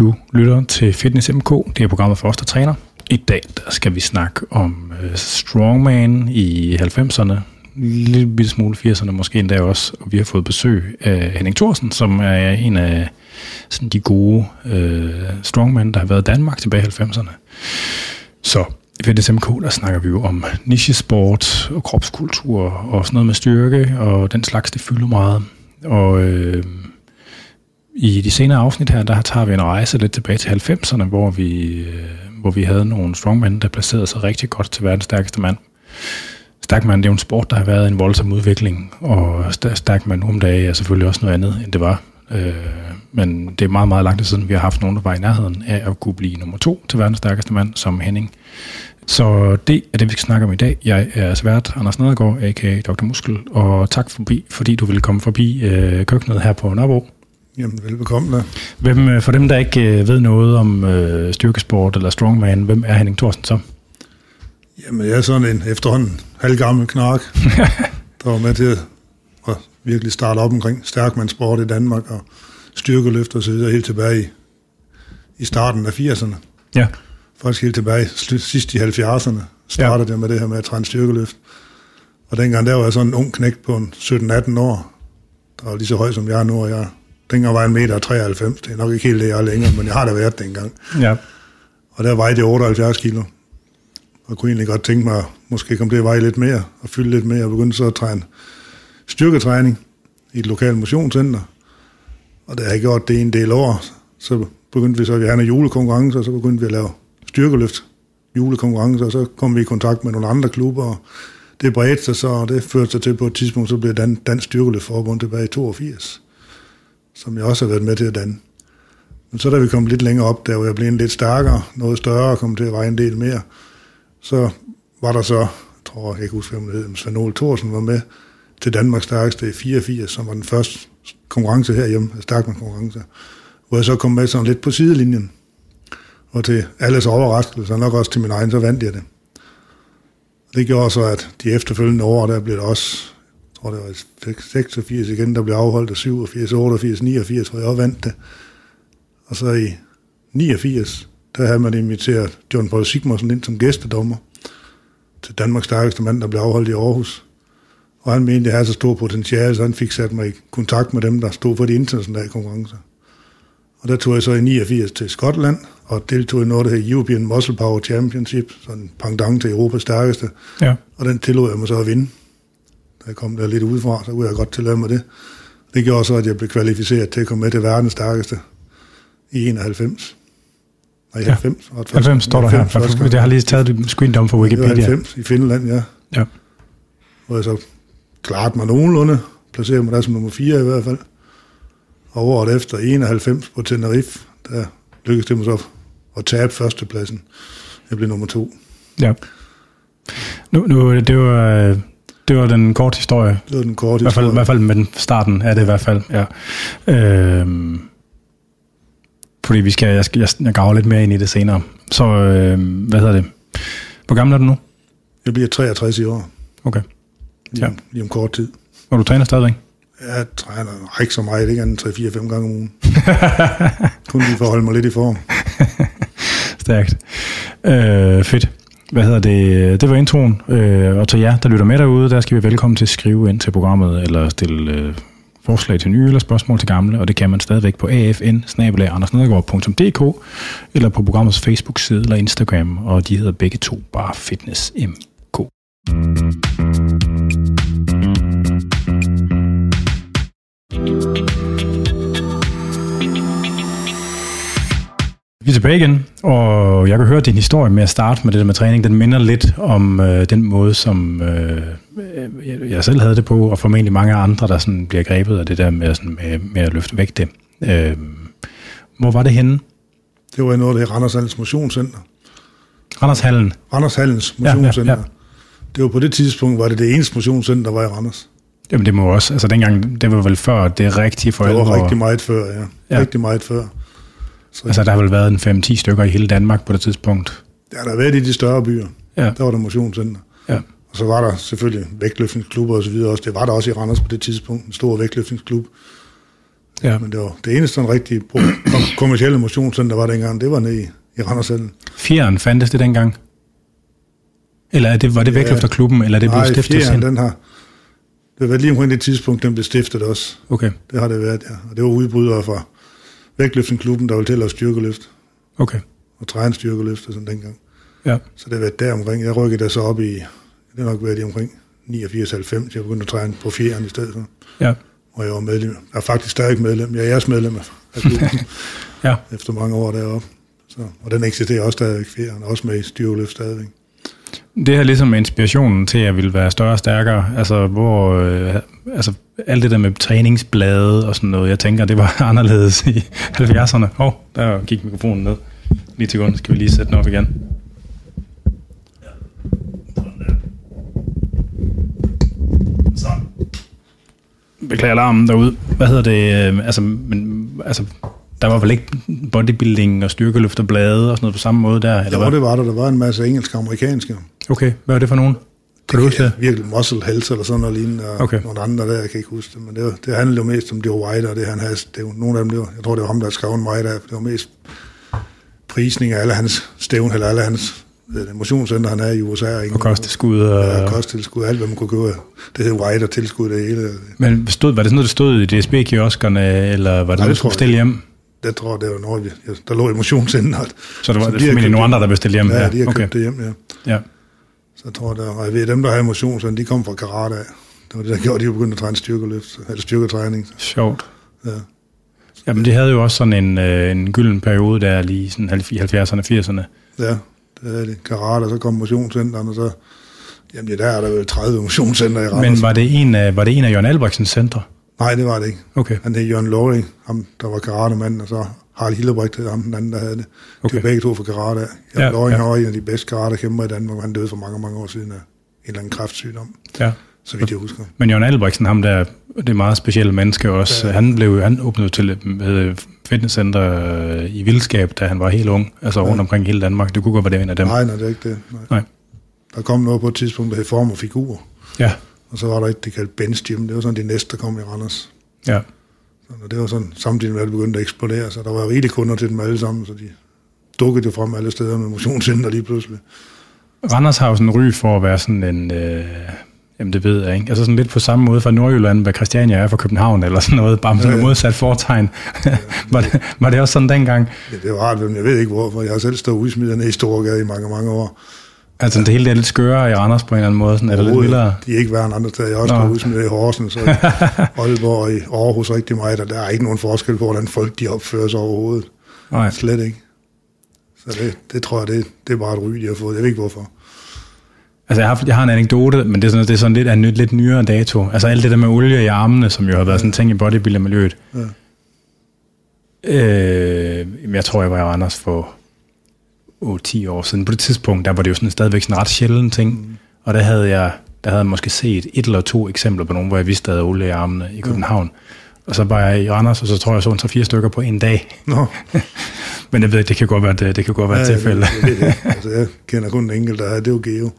Du lytter til Fitness MK, det er programmet for os, der træner. I dag der skal vi snakke om uh, strongman i 90'erne, lidt bitte smule 80'erne måske endda også, og vi har fået besøg af Henning Thorsen, som er en af sådan de gode øh, uh, strongman, der har været i Danmark tilbage i 90'erne. Så i Fitness MK, der snakker vi jo om nichesport og kropskultur og sådan noget med styrke, og den slags, det fylder meget. Og øh, i de senere afsnit her, der tager vi en rejse lidt tilbage til 90'erne, hvor vi, øh, hvor vi havde nogle strongmen, der placerede sig rigtig godt til verdens stærkeste mand. Stærkmand, det er jo en sport, der har været en voldsom udvikling, og stærkmand om dagen er selvfølgelig også noget andet, end det var. Øh, men det er meget, meget langt siden, vi har haft nogen, der var i nærheden af at kunne blive nummer to til verdens stærkeste mand, som Henning. Så det er det, vi skal snakke om i dag. Jeg er svært Anders Nedergaard, a.k.a. Dr. Muskel, og tak forbi, fordi du ville komme forbi øh, køkkenet her på Nørrebro. Jamen, velbekomme da. Hvem, øh, for dem, der ikke øh, ved noget om øh, styrkesport eller strongman, hvem er Henning Thorsen så? Jamen, jeg er sådan en efterhånden halvgammel knark, der var med til at virkelig starte op omkring stærkmandssport i Danmark og styrkeløft og så videre helt tilbage i, i starten af 80'erne. Ja. Faktisk helt tilbage sidst i 70'erne startede ja. jeg med det her med at træne styrkeløft. Og dengang der var jeg sådan en ung knægt på 17-18 år, der var lige så høj som jeg er nu, og jeg Dengang var jeg en meter 93. Det er nok ikke helt det, jeg er længere, men jeg har da været dengang. Ja. Og der vejede jeg 78 kilo. Og kunne egentlig godt tænke mig, at måske kom det at veje lidt mere, og fylde lidt mere, og begyndte så at træne styrketræning i et lokalt motionscenter. Og da jeg gjort det en del år, så begyndte vi så at have en julekonkurrence, og så begyndte vi at lave styrkeløft julekonkurrence, og så kom vi i kontakt med nogle andre klubber, og det bredte sig så, og det førte sig til på et tidspunkt, så blev Dan, Dansk Styrkeløftforbund tilbage i 82 som jeg også har været med til at danne. Men så da vi kom lidt længere op, der hvor jeg blev en lidt stærkere, noget større, kom til at veje en del mere, så var der så, jeg tror jeg ikke husker, hvad det hed, Svend Ole Thorsen var med til Danmarks stærkeste i 84, som var den første konkurrence herhjemme, altså stærkere konkurrence, hvor jeg så kom med sådan lidt på sidelinjen. Og til alles overraskelse, og nok også til min egen, så vandt jeg det. Det gjorde så, at de efterfølgende år, der blev det også tror det var 86 igen, der blev afholdt af 87, 88, 89, tror jeg også vandt det. Og så i 89, der havde man inviteret John Paul Sigmarsen ind som gæstedommer til Danmarks stærkeste mand, der blev afholdt i Aarhus. Og han mente, at det havde så stor potentiale, så han fik sat mig i kontakt med dem, der stod for de internationale konkurrencer. Og der tog jeg så i 89 til Skotland, og deltog i noget, der hedder European Muscle Power Championship, sådan en pangdang til Europas stærkeste. Ja. Og den tillod jeg mig så at vinde da jeg kom der lidt udefra, så kunne jeg godt tillade mig det. Det gjorde så, at jeg blev kvalificeret til at komme med til verdens stærkeste i 91. Nej, 90. Ja. 90 står der 90, her. Jeg har lige taget det screen for Wikipedia. 90 i Finland, ja. Ja. Hvor jeg så klarte mig nogenlunde. Placerede mig der som nummer 4 i hvert fald. Og året efter 91 på Tenerife, der lykkedes det mig så at tabe førstepladsen. Jeg blev nummer 2. Ja. Nu, nu det var det var den korte historie. Det var den korte I hvert fald, i hvert fald med den starten af det i hvert fald, ja. Øhm, fordi vi skal, jeg, skal, jeg, jeg graver lidt mere ind i det senere. Så, øh, hvad hedder det? Hvor gammel er du nu? Jeg bliver 63 i år. Okay. Ja. Lige, lige om kort tid. Og du træner stadigvæk? Jeg træner ikke så meget, ikke andet 3-4-5 gange om ugen. Kun lige for at holde mig lidt i form. Stærkt. Øh, fedt. Hvad hedder det? Det var introen. Øh, og til jer, der lytter med derude, der skal vi velkommen til at skrive ind til programmet, eller stille øh, forslag til nye eller spørgsmål til gamle, og det kan man stadigvæk på afn eller på programmets Facebook-side eller Instagram, og de hedder begge to bare Fitness MK. Vi er tilbage igen, og jeg kan høre din historie med at starte med det der med træning. Den minder lidt om øh, den måde, som øh, jeg selv havde det på, og formentlig mange andre, der sådan bliver grebet af det der med, sådan, med, med at løfte vægte. Øh, hvor var det henne? Det var i noget, der hed Randers Hallens Motionscenter. Randers Hallen? Randers Hallens Motionscenter. Ja, ja, ja. Det var på det tidspunkt, var det det eneste motionscenter, der var i Randers. Jamen det må også, altså dengang, det var vel før det rigtige for Det var rigtig meget før, ja. ja. Rigtig meget før. Så, altså, der har vel været en 5-10 stykker i hele Danmark på det tidspunkt? Ja, der har været i de større byer. Ja. Der var der motionscenter. Ja. Og så var der selvfølgelig vægtløftningsklubber og så videre også. Det var der også i Randers på det tidspunkt, en stor vægtløftningsklub. Ja. Men det var det eneste sådan rigtige kommersielle motionscenter, der var dengang, det var nede i, i Randershallen. Fjeren fandtes det dengang? Eller er det, var det vægtløfterklubben, ja. eller er det blevet Nej, stiftet fjeren, den har... Det været lige omkring det tidspunkt, den blev stiftet også. Okay. Det har det været, ja. Og det var udbrydere fra vægtløftningsklubben, der ville til at styrkeløft. Okay. Og træne styrkeløft og sådan dengang. Ja. Så det har været der omkring. Jeg rykkede der så op i, det har nok været i omkring 89-90. Jeg begyndte at træne på fjeren i stedet for. Ja. Og jeg var medlem. Jeg er faktisk stadig medlem. Jeg er jeres medlem af klubben. ja. Efter mange år deroppe. Så, og den eksisterer også stadigvæk fjeren, også med i styrkeløft stadigvæk. Det er ligesom inspirationen til, at jeg ville være større og stærkere. Altså, hvor, øh, altså, alt det der med træningsblade og sådan noget, jeg tænker, det var anderledes i 70'erne. Åh, oh, der gik mikrofonen ned. Lige til grund, skal vi lige sætte den op igen. Beklager alarmen derude. Hvad hedder det? Øh, altså, men, altså, der var vel ikke bodybuilding og styrkeløfterblade og sådan noget på samme måde der? Eller jo, hvad? det var der. Der var en masse engelske og amerikanske. Okay, hvad var det for nogen? Kan du huske det? Virkelig Muscle Health eller sådan noget lignende, og Okay. nogle andre der, jeg kan ikke huske det, men det, var, det handlede jo mest om, det var White, og det han havde, det var, nogle af dem, det var, jeg tror det var ham, der skrev en White af, det var mest prisning af alle hans stævn, eller alle hans øh, motionscenter, han er i USA. Og, Og kosttilskud og... Ja, kosttilskud, alt hvad man kunne gøre. Det hed White og tilskud det hele. Men stod, var det sådan noget, der stod i DSB-kioskerne, eller var det det noget, du skulle jeg bestille hjem? Det tror jeg, det var noget, jeg- der lå i motionscenteret. Så det var det formentlig nogle det. andre, der bestilte hjem Ja, her? de har okay. købt det hjem, ja. Ja. Så jeg tror, der, og jeg ved, dem, der har motionscenter, de kom fra karate af. Det var det, der gjorde, de var begyndt at træne styrkeløft, eller styrketræning. Sjovt. Ja. Jamen, det havde jo også sådan en, øh, en gylden periode der lige sådan 70'erne, 80'erne. Ja, det er det. Karate, og så kom motionscenteren, og så... Jamen, ja, der er der vel 30 motionscenter i Randers. Men var det en af, var det en af Jørgen Albrechtsens centre? Nej, det var det ikke. Okay. Han hed Jørgen Loring, ham der var karatemanden, og så Harald Hillebrecht, det ham den anden, der havde det. Okay. De var begge to fra karate. Jørgen Ja, ja, Loring ja. ja. var en af de bedste karatekæmper i Danmark, han døde for mange, mange år siden af en eller anden kræftsygdom, Ja. så vidt jeg husker. Men Jørgen Albrechtsen, ham der, det er meget specielle menneske også, ja. han, blev, han åbnede til et fitnesscenter øh, i Vildskab, da han var helt ung, altså rundt omkring hele Danmark. Det kunne godt være, det en af dem. Nej, nej, det er ikke det. Nej. Nej. Der kom noget på et tidspunkt, der hed form og figur, Ja, og så var der et, det kaldte Bench Gym. Det var sådan de næste, der kom i Randers. ja. Så det var sådan, samtidig med, at det begyndte at eksplodere, så der var rigelige kunder til dem alle sammen, så de dukkede jo frem alle steder med motionscenter lige pludselig. Randers har jo sådan en ry for at være sådan en... Øh, jamen det ved jeg ikke. Altså sådan lidt på samme måde fra Nordjylland, hvad Christiania er fra København, eller sådan noget, bare med sådan Ja, ja, modsat foretegn. var, det, var det også sådan dengang? Ja, det var rart, men jeg ved ikke hvorfor. Jeg har selv stået udsmidt nede i Storgade i mange, mange år. Altså det hele er lidt skørere i Randers på en eller anden måde, sådan, eller lidt Overhovedet vildere. De er ikke værre end andre steder. Jeg har også Nå. stået udsmidt i Horsens og i Aalborg og i Aarhus rigtig meget, og der er ikke nogen forskel på, hvordan folk de opfører sig overhovedet. Nej. Slet ikke. Så det, det tror jeg, det, det er bare et ry, de har fået. Jeg ved ikke hvorfor. Altså, jeg har, jeg har en anekdote, men det er sådan, det er sådan lidt en lidt, lidt nyere dato. Altså, alt det der med olie i armene, som jo har været sådan en ting i bodybuilder-miljøet. Ja. Øh, jeg tror, jeg var i Randers for 8-10 år siden. På det tidspunkt, der var det jo sådan stadigvæk sådan en ret sjælden ting. Mm. Og der havde jeg der havde jeg måske set et eller to eksempler på nogen, hvor jeg vidste, at jeg havde olie i armene i København. Og så var jeg i Randers, og så tror jeg, så en 3-4 stykker på en dag. Nå, Men jeg ved, det kan godt være, det, det kan godt være ja, tilfælde. Jeg, ved det. altså, jeg kender kun en enkelt, der er, det er jo Geo.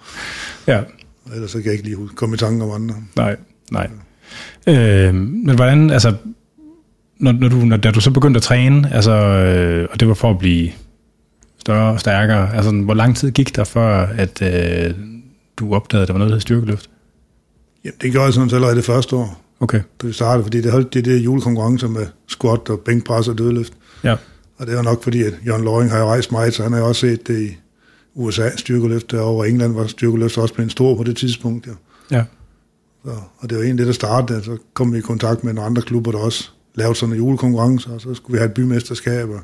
ja. Ellers så kan jeg ikke lige komme i tanke om andre. Nej, nej. Øh, men hvordan, altså, når, når du, når, da du så begyndte at træne, altså, øh, og det var for at blive større og stærkere, altså, hvor lang tid gik der før, at øh, du opdagede, at der var noget, der hed styrkeløft? Jamen, det gjorde jeg sådan set allerede det første år, Okay, da vi startede, fordi det holdt det der julekonkurrencer med squat og bænkpres og dødløft. ja, Og det var nok fordi, at Jørgen Loring har jo rejst meget, så han har jo også set det i USA, styrkeløft derovre. I England var styrkeløft også blevet stor på det tidspunkt. Jo. ja, Så, og det var egentlig det, der startede. Så kom vi i kontakt med nogle andre klubber, der også lavede sådan en julekonkurrence, og så skulle vi have et bymesterskab, og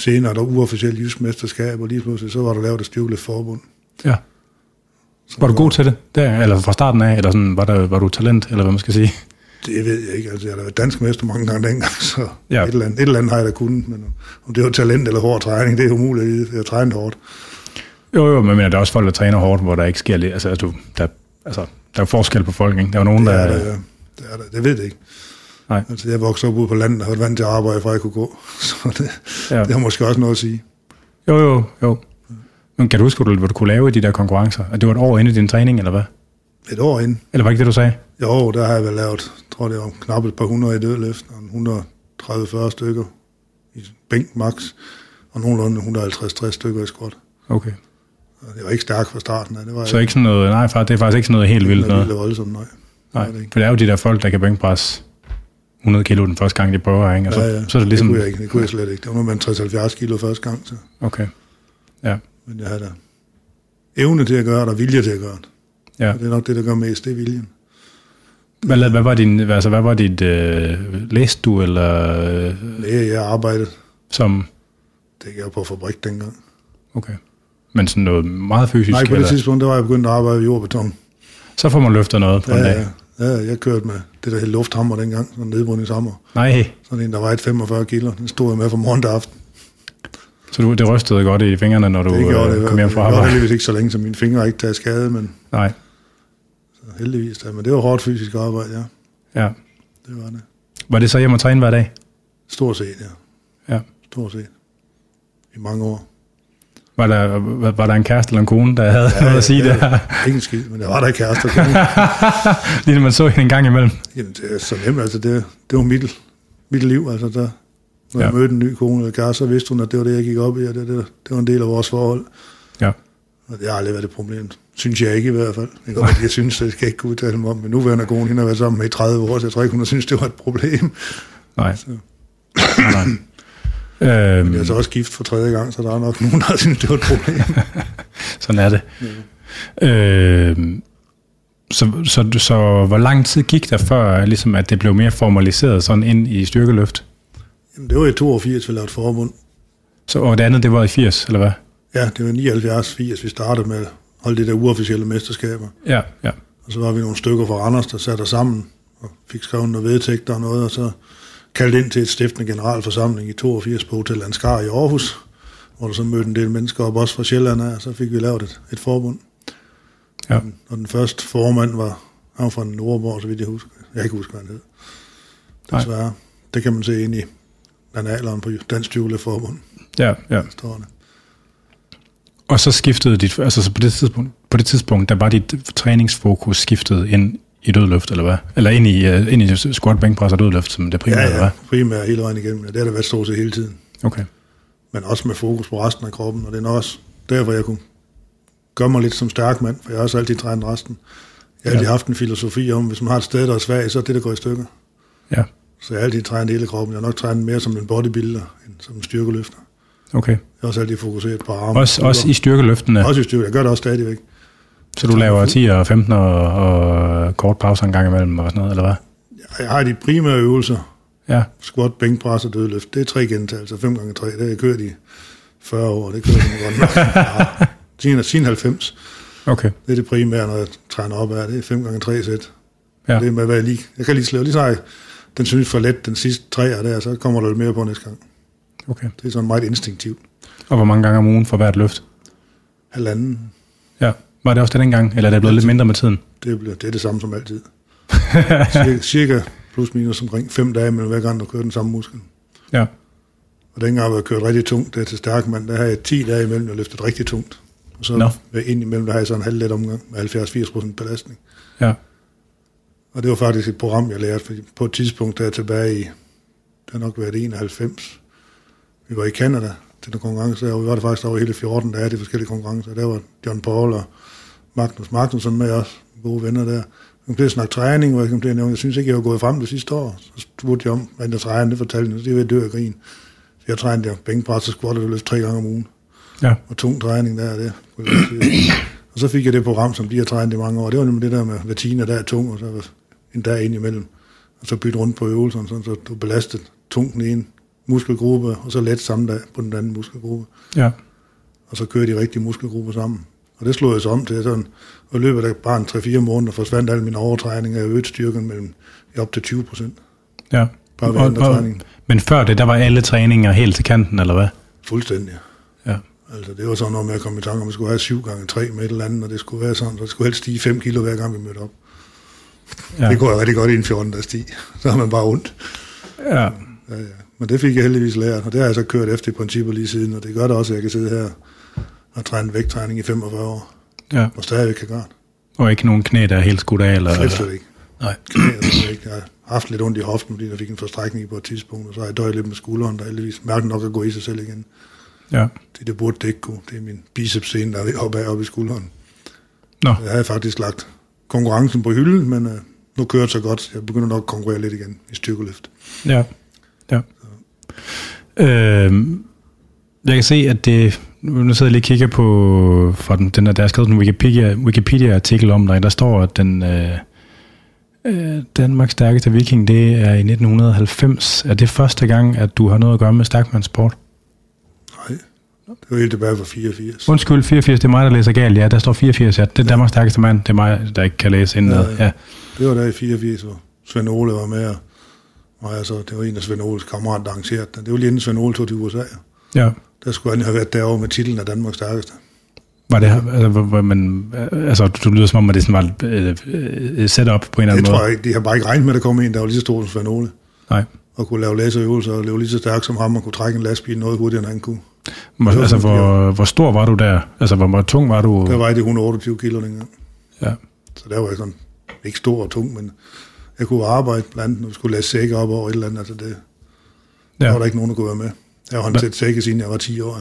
senere der uofficielt jysk mesterskab, og lige pludselig så var der lavet et styrkeløft forbund. ja. Var du god til det, der, eller fra starten af, eller sådan, var, der, var du talent, eller hvad man skal sige? Det ved jeg ikke. Altså, jeg har været dansk mester mange gange dengang, så Ja. ja. et, eller andet, et eller andet har jeg da kunnet. Men om det var talent eller hård træning, det er umuligt. Jeg har trænet hårdt. Jo, jo, men mener, der er også folk, der træner hårdt, hvor der ikke sker lidt, altså, altså, der, altså, der er forskel på folk, ikke? Der er nogen, der... er der, ja. Det er der. Det ved jeg ikke. Nej. Altså, jeg voksede op ude på landet og havde vant til at arbejde, fra jeg kunne gå. Så det, Ja. det har måske også noget at sige. Jo, jo, jo. Men kan du huske, hvad du, kunne lave i de der konkurrencer? At det var et år inde i din træning, eller hvad? Et år inden. Eller var det ikke det, du sagde? Jo, der har jeg vel lavet, jeg tror det var knap et par hundrede i dødløft, og 100 30-40 stykker i bænk max, og nogenlunde 150-60 stykker i squat. Okay. Det var ikke stærkt fra starten af. Det var Så ikke sådan noget, nej, far, det er faktisk ikke sådan noget helt vildt noget noget. vildt voldsomt, nej. Nej, det er det ikke. for det er jo de der folk, der kan bænkpresse 100 kilo den første gang, de prøver, ikke? Og så, Ja, ja. så er det ligesom... Det kunne jeg ikke. Det kunne jeg slet ikke. Det var en 60-70 kilo første gang, så. Okay. Ja, Men jeg havde da evne til at gøre det, og vilje til at gøre det. ja. Og det er nok det, der gør mest, det er viljen. Hvad, hvad var din, altså, hvad var dit, øh, læste du, eller øh, Nej, jeg arbejdede. som, Det gjorde jeg på fabrik dengang. okay, men sådan noget meget fysisk, Nej, på det eller, tidspunkt, der var jeg begyndt at arbejde i jordbeton. så får man løftet noget på en Ja, dag. ja, ja, jeg kørte med det der hed lufthammer dengang, sådan en nedbrydningshammer. Nej, Sådan en, der vejede 45 kilo. Den stod jeg med fra morgen til aften. så du, det rystede godt i fingrene, når du Det gjorde øh, det. kom hjem fra Det var arbejde? heldigvis ikke så længe, så mine fingre ikke taget skade, men Nej, heldigvis da. Men det var hårdt fysisk arbejde, ja. ja. Det var det. Var det så hjem og træne hver dag? Stort set, ja. Ja. Stort set. I mange år. Var der, var, var der en kæreste eller en kone, der havde ja, noget at sige ja, der? Ikke en skid, men der var der kærester. kone. Lige når man så hende en gang imellem. Jamen, det er så nemt, altså det, det var mit, mit liv, altså der, når ja. jeg mødte en ny kone eller kæreste, så vidste hun, at det var det, jeg gik op i, og det, det, det var en del af vores forhold. Ja. Og det har aldrig været et problem. Synes jeg ikke i hvert fald. Det kan godt, jeg synes, det skal jeg ikke kunne udtale mig om. Men nuværende kone, hende har været sammen med i 30 år, så jeg tror ikke, hun har synes, det var et problem. Nej. Så. nej, nej. Øhm, Jeg er så også gift for tredje gang, så der er nok nogen, der har synes, det var et problem. sådan er det. Øhm, så, så, så hvor lang tid gik der før, ligesom, at det blev mere formaliseret sådan ind i styrkeløft? Jamen, det var i 82, vi lavede et forbund. Så, og det andet, det var i 80, eller hvad? Ja, det var 79-80, vi startede med at holde de der uofficielle mesterskaber. Ja, ja. Og så var vi nogle stykker fra Randers, der satte os sammen og fik skrevet noget vedtægter og noget, og så kaldte ind til et stiftende generalforsamling i 82 på Hotel Ansgar i Aarhus, hvor der så mødte en del mennesker op, også fra Sjælland af, og så fik vi lavet et, et forbund. ja. Og den første formand var, han var fra Nordborg, så vidt jeg husker. Jeg kan ikke huske, hvad han hed. Nej. Desværre. Det kan man se ind i landaleren på Dansk Forbund, ja, ja. står det. Og så skiftede dit, altså så på det tidspunkt, på det tidspunkt, der var dit træningsfokus skiftet ind i dødløft, eller hvad? Eller ind i, uh, ind i squat, bænkpres og dødløft, som det primære, Ja, eller ja, hvad? primært hele vejen igennem. Det har der været stort set hele tiden. Okay. men også med fokus på resten af kroppen, og det er nok også derfor, jeg kunne gøre mig lidt som stærk mand, for jeg har også altid trænet resten. Jeg har altid Ja. haft en filosofi om, hvis man har et sted, der er svagt, så er det, der går i stykker. Ja, Så jeg har altid trænet hele kroppen. Jeg har nok trænet mere som en bodybuilder, end som en styrkeløfter. okay. Jeg har også altid fokuseret på arme. Også, også i styrkeløftene, Også i styrke. Jeg gør det også stadigvæk. Så du laver 10 og 15 og, og kort pause en gang imellem og sådan noget, eller hvad? Jeg har de primære øvelser. Ja, Squat, bænkpres og dødløft. Det er tre gentagelser, 5 gange 3 Det har jeg kørt i 40 år. Det kører jeg godt nok. Ja, siden, siden 90. okay. Det er det primære, når jeg træner op af. Det er 5 gange 3 sæt. Ja. Det er med, hvad jeg lige... Jeg kan lige slå. Lige så den synes for let, den sidste tre er der, så kommer der lidt mere på næste gang. okay. Det er sådan meget instinktivt. Og hvor mange gange om ugen for hvert løft? Halvanden, Ja. Var det også det dengang, eller er det blevet lidt mindre med tiden? det, bliver, det er det samme som altid. cirka, cirka plus minus omkring fem dage mellem hver gang, du kører den samme muskel. Ja, Og dengang, hvor jeg kørt rigtig tungt, det er til stærk mand, der har jeg 10 dage imellem, jeg løftet rigtig tungt. Og så no. ind imellem, der har jeg så en halv let omgang med 70-80% belastning. ja, Og det var faktisk et program, jeg lærte fordi på et tidspunkt, der er tilbage i, det har nok været 91. Vi var i Canada til den konkurrence, og vi var det faktisk over hele 14 dage, de forskellige konkurrencer. Der var John Paul og Magnus Magnusson med os, gode venner der. Vi kom til at snakke træning, og jeg kom til at nævne, jeg synes ikke, jeg var gået frem det sidste år. Så spurgte jeg om, hvordan jeg træner, det fortalte jeg, det var dø af grin. Så jeg trænede der bænkpres og squat og løft tre gange om ugen. ja, Og tung træning der, det. jeg godt sige. Og så fik jeg det program, som de har trænet i mange år. Det var nemlig det der med hver tiende der er tung, og så en dag ind imellem. Og så bytte rundt på øvelserne, sådan, så du belastede tungt den ene muskelgruppe, og så let samme dag på den anden muskelgruppe. ja, Og så kører de rigtige muskelgrupper sammen. Og det slog jeg så om til sådan, og i løbet af bare en 3-4 måneder forsvandt alle mine overtræninger, og øget styrken mellem op til 20 procent. ja. Bare ved Og- og- træning. Men før det, der var alle træninger helt til kanten, eller hvad? Fuldstændig. Ja, Altså, det var sådan noget med at komme i tanke om, at vi skulle have 7 gange 3 med et eller andet, og det skulle være sådan, så det skulle helst stige 5 kilo hver gang, vi mødte op. ja. Det går jeg rigtig godt i en 14 dages sti. Så har man bare ondt. ja, Ja, ja. Men det fik jeg heldigvis lært, og det har jeg så kørt efter i princippet lige siden, og det gør det også, at jeg kan sidde her og træne vægttræning i 45 år, ja. og stadigvæk kan gøre det. Og ikke nogen knæ, der er helt skudt af, eller... Slet, slet ikke. Nej. Knæ, sådan ikke. Jeg haft lidt ondt i hoften, fordi jeg fik en forstrækning på et tidspunkt, og så har jeg døjet lidt med skulderen, der heldigvis mærken nok at gå i sig selv igen. Ja. Det, det burde det ikke kunne. Det er min bicepsscene, der er ved op op i skulderen. Nå, Jeg havde faktisk lagt konkurrencen på hylden, men uh, nu kører det så godt. Jeg begynder nok at konkurrere lidt igen i styrkeløft. ja. ja. Øhm, jeg kan se, at det... Nu sidder jeg lige og kigger på fra den, den der, der er skrevet en Wikipedia, Wikipedia-artikel om dig. Der står, at den øh, øh, Danmarks stærkeste viking, det er i 1990. Er det første gang, at du har noget at gøre med stærkmandssport? Nej, det var helt tilbage fra 84. Undskyld, 84, det er mig, der læser galt. Ja, der står 84, ja. Det er Danmarks stærkeste mand. Det er mig, der ikke kan læse indad. Ja, Ja, ja. Det var der i 84, hvor Svend Ole var med, og, og altså, det var en af Svend Oles kammerater, der arrangerede den. Det var lige inden Svend Ole tog til USA. ja. Der skulle han have været derovre med titlen af Danmarks stærkeste. Var det, altså, hvor- man, altså, du lyder som om, at det sådan var øh, øh, setup på en eller Jeg anden tror måde. ikke, de har bare ikke regnet med, at der kom en, der var lige så stor som Svend Ole, Nej. og kunne lave laserøvelser og leve lige så stærk som ham, og kunne trække en lastbil noget hurtigere, end han kunne. Hvor, Det var altså, hvor, hvor stor var du der? Altså, hvor, hvor tung var du? Der var det 128 kilo længere. Ja. Så der var jeg sådan, ikke stor og tung, men jeg kunne arbejde blandt andet, vi skulle lade sække op over et eller andet. Altså det, ja. der var der ikke nogen, der kunne være med. Jeg har håndteret sække, siden jeg var 10 år.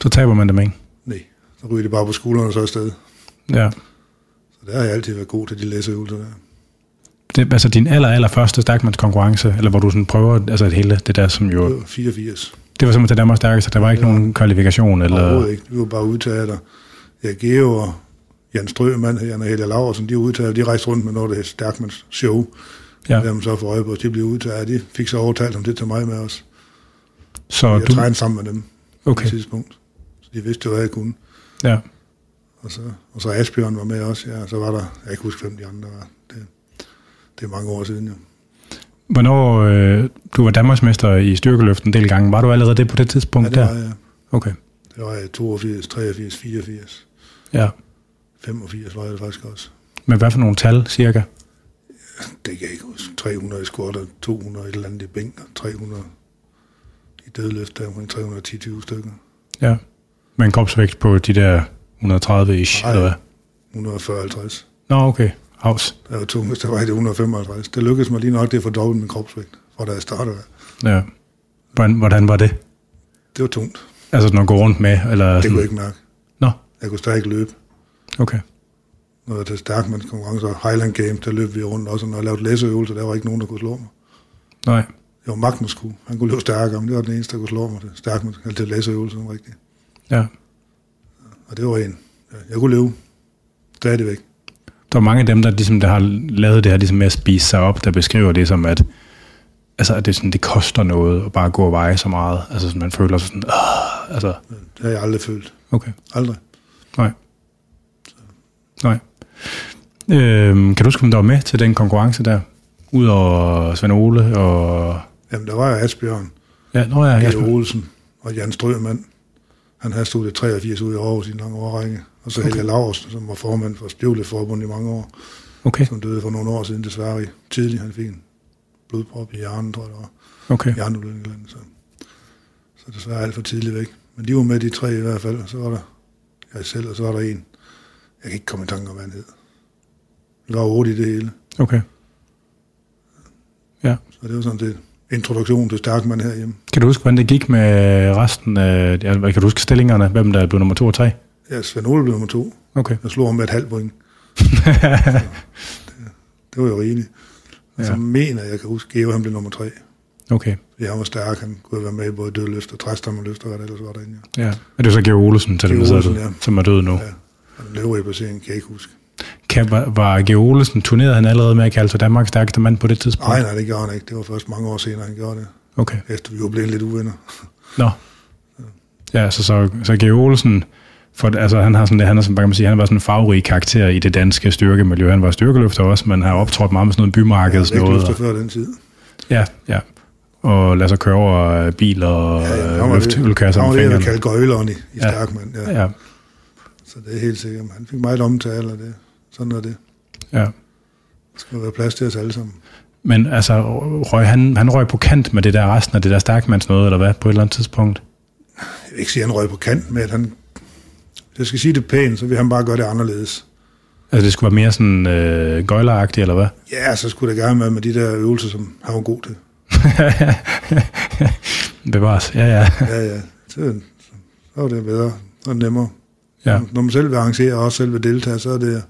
Så taber man dem, ikke? Nej, så ryger det bare på skuldrene og så afsted. Ja. Så der har jeg altid været god til de læseøvelser der. Det, altså din aller, aller første stærkmandskonkurrence, eller hvor du sådan prøver, altså det hele, det der som jo, Det var 84. det var simpelthen til Danmarks stærkeste, der var ikke ja. nogen kvalifikation, eller, Overhovedet ikke. Vi var bare udtaget, og ja, Geo og Jan Strømand, Jan og Helge Laversen, de var udtaget, de rejste rundt med noget, der hed Stærkmans show. Ja. Dem så for øje på, de blev udtaget, de fik så overtalt om det til mig med os. Så Jeg du, trænede sammen med dem på okay, et tidspunkt. Så de vidste jo, hvad jeg kunne. ja. Og så, og så Asbjørn var med også, ja. Så var der, jeg kan ikke huske, hvem de andre var. Det, det er mange år siden, jo. Hvornår, øh, du var Danmarksmester i styrkeløft en del gange, var du allerede det på det tidspunkt Ja, det der? var jeg. Okay, Det var jeg 82, 83, 84, ja. 85 var jeg det faktisk også. Men hvad for nogle tal, cirka? Det kan jeg ikke huske. 300 i squat og 200 et eller andet i bænk, og 300 i dødløft, der omkring 310-20 stykker. Ja. Med en kropsvægt på de der 130-ish, Nej. eller hvad? 140-50. Nå, okay. Havs. Der var tungest, der var det 155. Det lykkedes mig lige nok, det at få dobbelt min kropsvægt, fra da jeg startede. Ja. Hvordan, hvordan var det? Det var tungt. Altså, når går rundt med, eller Det sådan? kunne jeg ikke mærke. Nå, Jeg kunne stadig ikke løbe. okay. Når jeg til Stærkmands konkurrencer, Highland Games, der løb vi rundt også, og når jeg lavede læseøvelser, der var ikke nogen, der kunne slå mig. Nej. Det var Magnus kunne. Han kunne løbe stærkere, men det var den eneste, der kunne slå mig til Stærkmands, eller til læseøvelser, rigtigt. Ja. Og det var en. Jeg kunne løbe. Stadigvæk. Der er mange af dem, der, ligesom, der har lavet det her ligesom med at spise sig op, der beskriver det som, at, altså, at det, sådan, det koster noget at bare gå og veje så meget. Altså, sådan, man føler sig sådan, øh, altså, Det har jeg aldrig følt. okay, Aldrig. nej. Nej. Øhm, kan du huske, om der var med til den konkurrence der? Udover Svend Ole og... Jamen, der var jeg Asbjørn, Ja, nå ja, Peter. Olsen og Jan Strømand. Han havde stået 83 ud i Aarhus i en lang årrække. Og så Helge Laursen, som var formand for Støvleforbundet i mange år, Okay, som døde for nogle år siden desværre tidligt. Han fik en blodprop i hjernen, tror jeg var. okay. Hjerneblødning eller andet, så, så desværre alt for tidligt væk. Men de var med, de tre i hvert fald. Og så var der jeg selv, og så var der en. Jeg kan ikke komme i tanke om, hvad han hed. Vi var otte i det hele. Okay. Ja. Så det var sådan det introduktion til Stærkman herhjemme. Kan du huske, hvordan det gik med resten af... Ja, kan du huske stillingerne? Hvem der blev nummer to og tre? Ja, Svend Ole blev nummer to. Okay. Jeg slog ham med et halvt point. Det var jo rigeligt. Og så Ja. mener jeg, kan huske, Geo han blev nummer tre. Okay. Fordi han var stærk, han kunne være med i både dødløft og træstammerløft og hvad der ellers var derinde. Ja. Ja. Er det så Georg Olesen, til dem, sidder Olesen, der, ja. som er død nu? Ja. Og den øvrige placering kan jeg ikke huske. Kan, var, var Georg Olesen, turnerede han allerede med at kalde sig Danmarks stærkeste mand på det tidspunkt? Nej, nej, det gjorde han ikke. Det var først mange år senere, han gjorde det. Okay. Efter vi var blevet lidt uvenner. Nå. Ja, så, så, så Georg Olsen, for, altså, han har sådan det, han er, sådan, kan man sige, han var sådan en farverig karakter i det danske styrkemiljø. Han var styrkeløfter også, men har optrådt meget med sådan noget bymarkeds Jeg noget. Og, før den tid. ja, ja. Og lade sig køre over biler og Ja, ja, ja, løfte det- ølkasser Han var det, kalde gøjleren i, i Ja. Stærkmand. Ja. Ja, Så det er helt sikkert. Han fik meget omtale, og det, sådan er det. ja. Der skal være plads til os alle sammen. Men altså, røg han, han røg på kant med det der resten af det der stærkmands noget, eller hvad, på et eller andet tidspunkt? Jeg vil ikke sige, at han røg på kant med, at han... Hvis jeg skal sige det pænt, så vil han bare gøre det anderledes. Altså det skulle være mere sådan øh, gøjleragtigt, eller hvad? Ja, så skulle det gerne være med de der øvelser, som han var god til. Bevares, ja, ja. Ja, ja. Så, så var det bedre og nemmere. ja. Når man selv vil arrangere og også selv vil deltage, så, er det,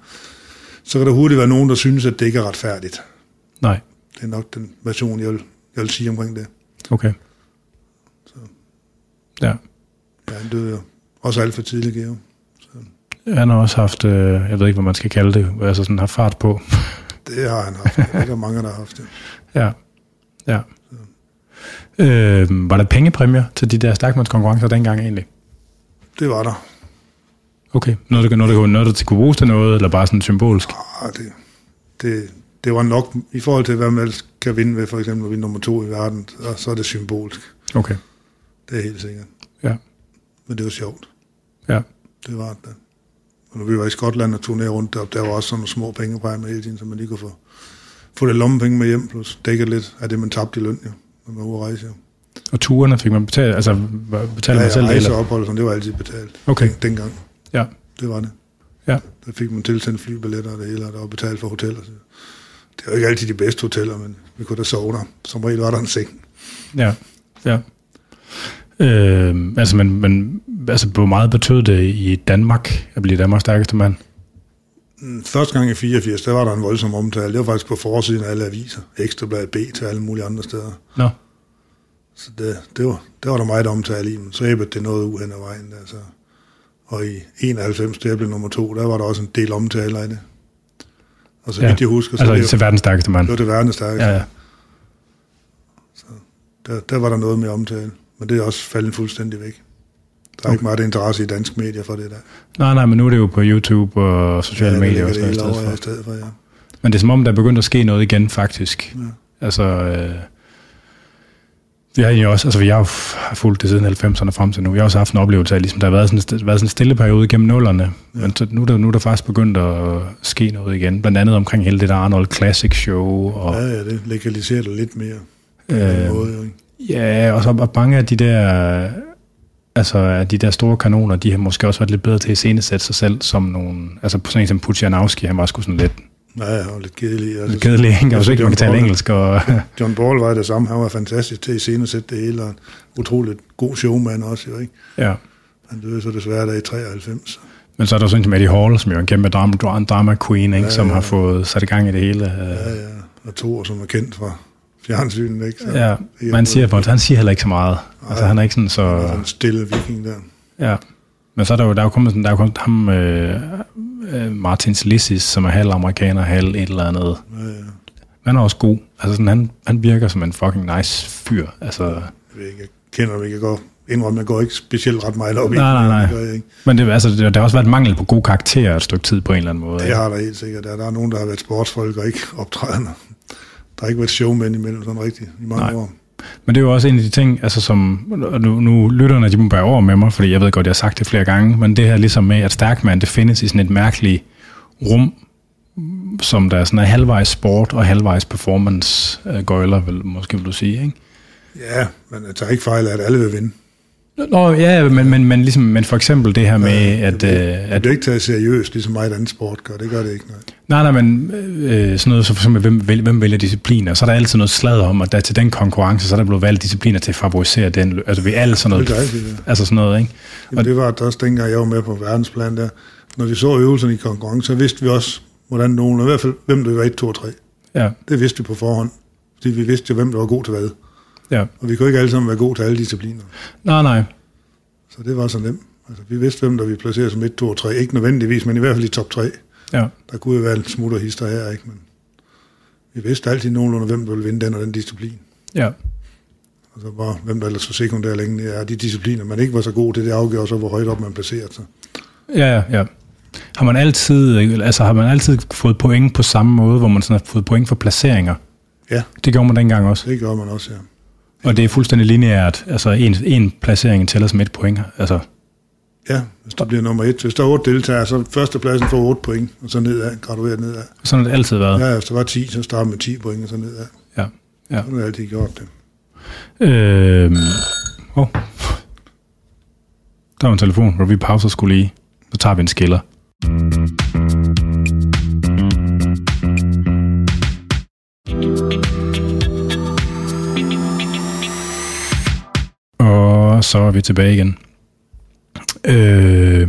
så kan der hurtigt være nogen, der synes, at det ikke er retfærdigt. Nej, Det er nok den version, jeg vil, jeg vil sige omkring det. okay. Ja. Ja, han døde jo også alt for tidligt, Geo. Han har også haft, øh, jeg ved ikke, hvad man skal kalde det, altså sådan har fart på. Det har han haft. Det er der mange, der har haft det. ja, ja. Øh, var der pengepræmier til de der stærkmandskonkurrencer dengang egentlig? Det var der. Okay, noget, der, noget, der, noget, der kunne bruges til noget, eller bare sådan symbolsk? Ah, det, det, det var nok, i forhold til, hvad man ellers kan vinde ved, for eksempel at vinde nummer to i verden, så, så er det symbolsk. Okay, Det er helt sikkert. ja, Men det var sjovt. ja. Det var det. Og når vi var i Skotland og turnerede rundt derop, der var også sådan nogle små pengepræmier hele tiden, så man lige kunne få, få lidt lommepenge med hjem, plus dække lidt af det, man tabte i løn, jo, når man var ude at rejse. Jo. Og turene fik man betalt, altså betalte Ja, man selv det, rejse eller? og ophold, sådan, det var altid betalt. Okay. Den, dengang, Ja, det var det. ja, Der fik man tilsendt flybilletter og det hele, og der var betalt for hoteller. Så det var ikke altid de bedste hoteller, men vi kunne da sove der. Som regel var der en seng. ja, ja. Øh, altså, men, men altså, hvor meget betød det i Danmark at blive Danmarks stærkeste mand? Mm, Første gang i 84, der var der en voldsom omtale. Det var faktisk på forsiden af alle aviser. Ekstrablad B til alle mulige andre steder. Nå, Så det, det, var, det var der meget omtale i, men så æbbede det noget ud hen ad vejen. Altså. Og i 91, der blev nummer to, der var der også en del omtaler af det. Og så Ja, vidt jeg husker, så altså det, til verdens stærkeste mand. det var det verdens stærkeste. Ja, ja. Der, der var der noget med omtale, men det er også faldet fuldstændig væk. Der er okay. ikke meget interesse i dansk medier for det der. Nej, nej, men nu er det jo på YouTube og sociale ja, medier og og det i over stedet i for. stedet for, ja. Men det er som om, der er begyndt at ske noget igen, faktisk. Ja. Altså, øh, vi har egentlig også, altså vi har fulgt det siden 90'erne frem til nu. Vi har også haft en oplevelse af, ligesom der har været sådan, været sådan en stille periode gennem nullerne. Ja. Men så, nu, er der, nu er der faktisk begyndt at ske noget igen. Blandt andet omkring hele det der Arnold Classic Show. Og, ja, ja, det legaliserer det lidt mere. Øh, måde, ikke? Ja, og så og mange af de der, altså de der store kanoner, de har måske også været lidt bedre til at scenesætte sig selv som nogle, altså sådan en som Puchanowski, han var sgu sådan lidt, Ja, ja, og lidt kedelig. Altså, lidt kedelig, ikke? Og så ikke man kan tale engelsk, og John Ball var det samme. Han var fantastisk til at iscenesætte det hele, og en utroligt god showman også, jo, ikke? ja. Han døde så desværre der i 93. Men så er der sådan en som Eddie Hall, som jo er en kæmpe drama, drama, queen, ikke? Ja, som ja. har fået sat i gang i det hele. Ja, ja. Og Thor, som er kendt fra fjernsynet, ikke? Så, Ja, man siger, at han siger heller ikke så meget. Altså, han er ikke sådan så... Sådan en stille viking der. Ja. Men så er der jo, der er jo kommet sådan, der er jo kommet ham, øh, øh, Martin Slissis, som er halv amerikaner, halv et eller andet. Ja, ja. Han er også god. Altså sådan, han, han virker som en fucking nice fyr. Altså, Jeg, ved ikke, jeg kender ham ikke. Jeg går indrømme, jeg går ikke specielt ret meget op i. Nej, nej, nej. Det, gør jeg ikke. men det, altså, det, der har også været mangel på gode karakterer et stykke tid på en eller anden måde. det ikke? har der helt sikkert. Der, der er nogen, der har været sportsfolk og ikke optrædende. Der har ikke været showmænd imellem sådan rigtigt i mange Nej. år. Men det er jo også en af de ting, altså som, nu, nu lytterne, de må bære over med mig, fordi jeg ved godt, jeg har sagt det flere gange, men det her ligesom med, at stærkmand, det findes i sådan et mærkeligt rum, som der er sådan en halvvejs sport og halvvejs performance øh, gøjler, vil, måske vil du sige, ikke? Ja, men jeg tager ikke fejl af, at alle vil vinde. Nå, ja, men, men, men, ligesom, men for eksempel det her med, at, øh, Det at bliver ikke taget seriøst, ligesom meget andet sport gør. Det gør det ikke. Nej. Nej, nej, men øh, sådan noget, så for eksempel, hvem, vælger, hvem vælger discipliner? Så er der altid noget slag om, at der til den konkurrence, så er der blevet valgt discipliner til at favorisere den. Altså ved alt sådan Det er noget. altid det. Altså sådan noget, ikke? Jamen, det var også dengang, jeg var med på verdensplan der. Når vi så øvelserne i konkurrence, så vidste vi også, hvordan nogen, og i hvert fald, hvem der var 1, 2 og 3. Ja, Det vidste vi på forhånd. Fordi vi vidste jo, hvem der var god til hvad. Ja. Og vi kunne ikke alle sammen være gode til alle discipliner. Nej, nej. Så det var så nemt. Altså, vi vidste, hvem der vi placerede som 1, 2 og 3. Ikke nødvendigvis, men i hvert fald i top 3. Ja, Der kunne jo være en smut og hister her, ikke? Men vi vidste altid nogenlunde, hvem der ville vinde den og den disciplin. ja. Og så bare, hvem der ellers var sekundær længe. Ja, de discipliner, man ikke var så god til, det afgjorde så, hvor højt op man placerede sig. Ja, ja, ja. Har man altid, altså har man altid fået point på samme måde, hvor man sådan har fået point for placeringer? Ja, Det gjorde man dengang også. det gør man også, ja. Og det er fuldstændig lineært. Altså en, en placering tæller som et point. Altså, Ja, hvis du bliver nummer et. Hvis der er otte deltagere, så førstepladsen får 8 point, og så nedad, gradueret nedad. sådan har det altid været. Ja, hvis der var 10, så starter med 10 point, og så nedad. Ja. ja. Så har jeg altid gjort det. Øhm, oh. Der var en telefon, hvor vi pauser skulle lige. Så tager vi en skiller. Så var vi tilbage igen. Øh,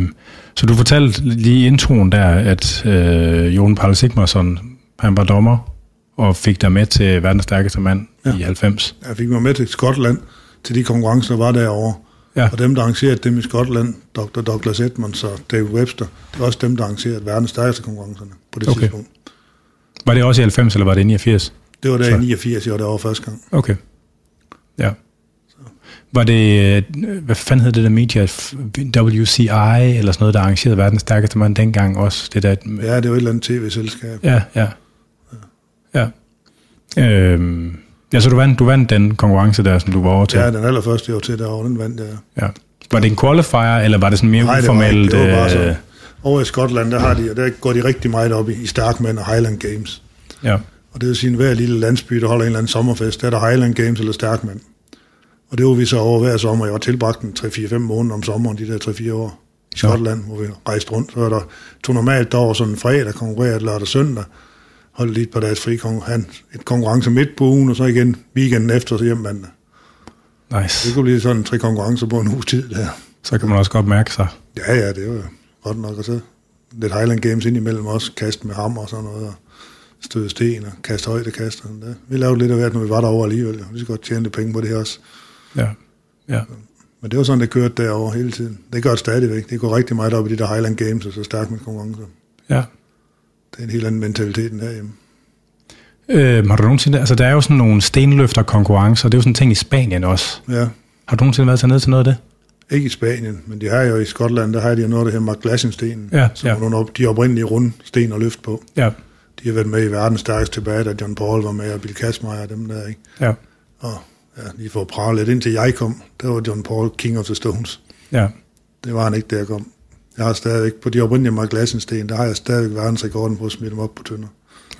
så du fortalte lige i introen der, at øh, Jon Paul Sigmarsson, han var dommer, og fik dig med til verdens stærkeste mand ja. i 90. Jeg fik mig med til Skotland, til de konkurrencer, der var derovre. Ja. Og dem, der arrangerede dem i Skotland, Dr. Douglas Edmonds og David Webster, det var også dem, der arrangerede verdens stærkeste konkurrencerne på det okay. tidspunkt. Var det også i 90, eller var det i 89? Det var der i 89, jeg var derovre første gang. Okay. Ja. Var det, hvad fanden hed det der medie, WCI, eller sådan noget, der arrangerede verdens stærkeste mand dengang også? Det der, ja, det var et eller andet tv-selskab. Ja, ja. Ja. ja. Øhm, ja, så du vandt, du vandt den konkurrence der, som du var over til? Ja, den allerførste, jeg var til derovre, den vandt jeg. Ja. Var det en qualifier, eller var det sådan mere Nej, uformelt? Det var, det var bare sådan. Over i Skotland, der, har de, og der går de rigtig meget op i, i Starkman og Highland Games. Ja. Og det vil sige, at hver lille landsby, der holder en eller anden sommerfest, der er der Highland Games eller Starkman. Og det var vi så over hver sommer. Jeg var tilbragt en 3-4-5 måneder om sommeren, de der 3-4 år i Skotland, ja. hvor vi rejste rundt. Så var der to normalt år sådan en fredag, konkurreret lørdag og søndag. Holdt lige et par dages fri han, et konkurrence midt på ugen, og så igen weekenden efter, så hjem mandag. Nice. Det kunne blive sådan tre konkurrencer på en uge tid der. Så kan man også godt mærke sig. Ja, ja, det var godt nok. Og så lidt Highland Games ind imellem også, kast med hammer og sådan noget, og støde sten og kaste højdekast. Og sådan der. Vi lavede lidt af hvert, når vi var derovre alligevel. Vi skal godt tjene lidt penge på det her også. Ja, ja. Men det var sådan, det kørte derovre hele tiden. Det gør det stadigvæk. Det går rigtig meget op i de der Highland Games, og så stærkt med konkurrencer. Ja. Det er en helt anden mentalitet end herhjemme. Øh, har du nogensinde, altså der er jo sådan nogle stenløfter konkurrencer, det er jo sådan en ting i Spanien også. Ja. Har du nogensinde været til ned til noget af det? Ikke i Spanien, men de har jo i Skotland, der har de noget, der hedder McGlashenstenen, ja, som ja. nogle de oprindelige runde sten og løft på. Ja. De har været med i verdens stærkeste tilbage, da John Paul var med, og Bill Kasmeyer og dem der, ikke? Ja. Og ja, lige for at prale lidt, indtil jeg kom, der var John Paul King of the Stones. Ja. Det var han ikke, da jeg kom. Jeg har stadigvæk, på de oprindelige McGlashensten, der har jeg stadigvæk verdensrekorden på at smide dem op på tønder.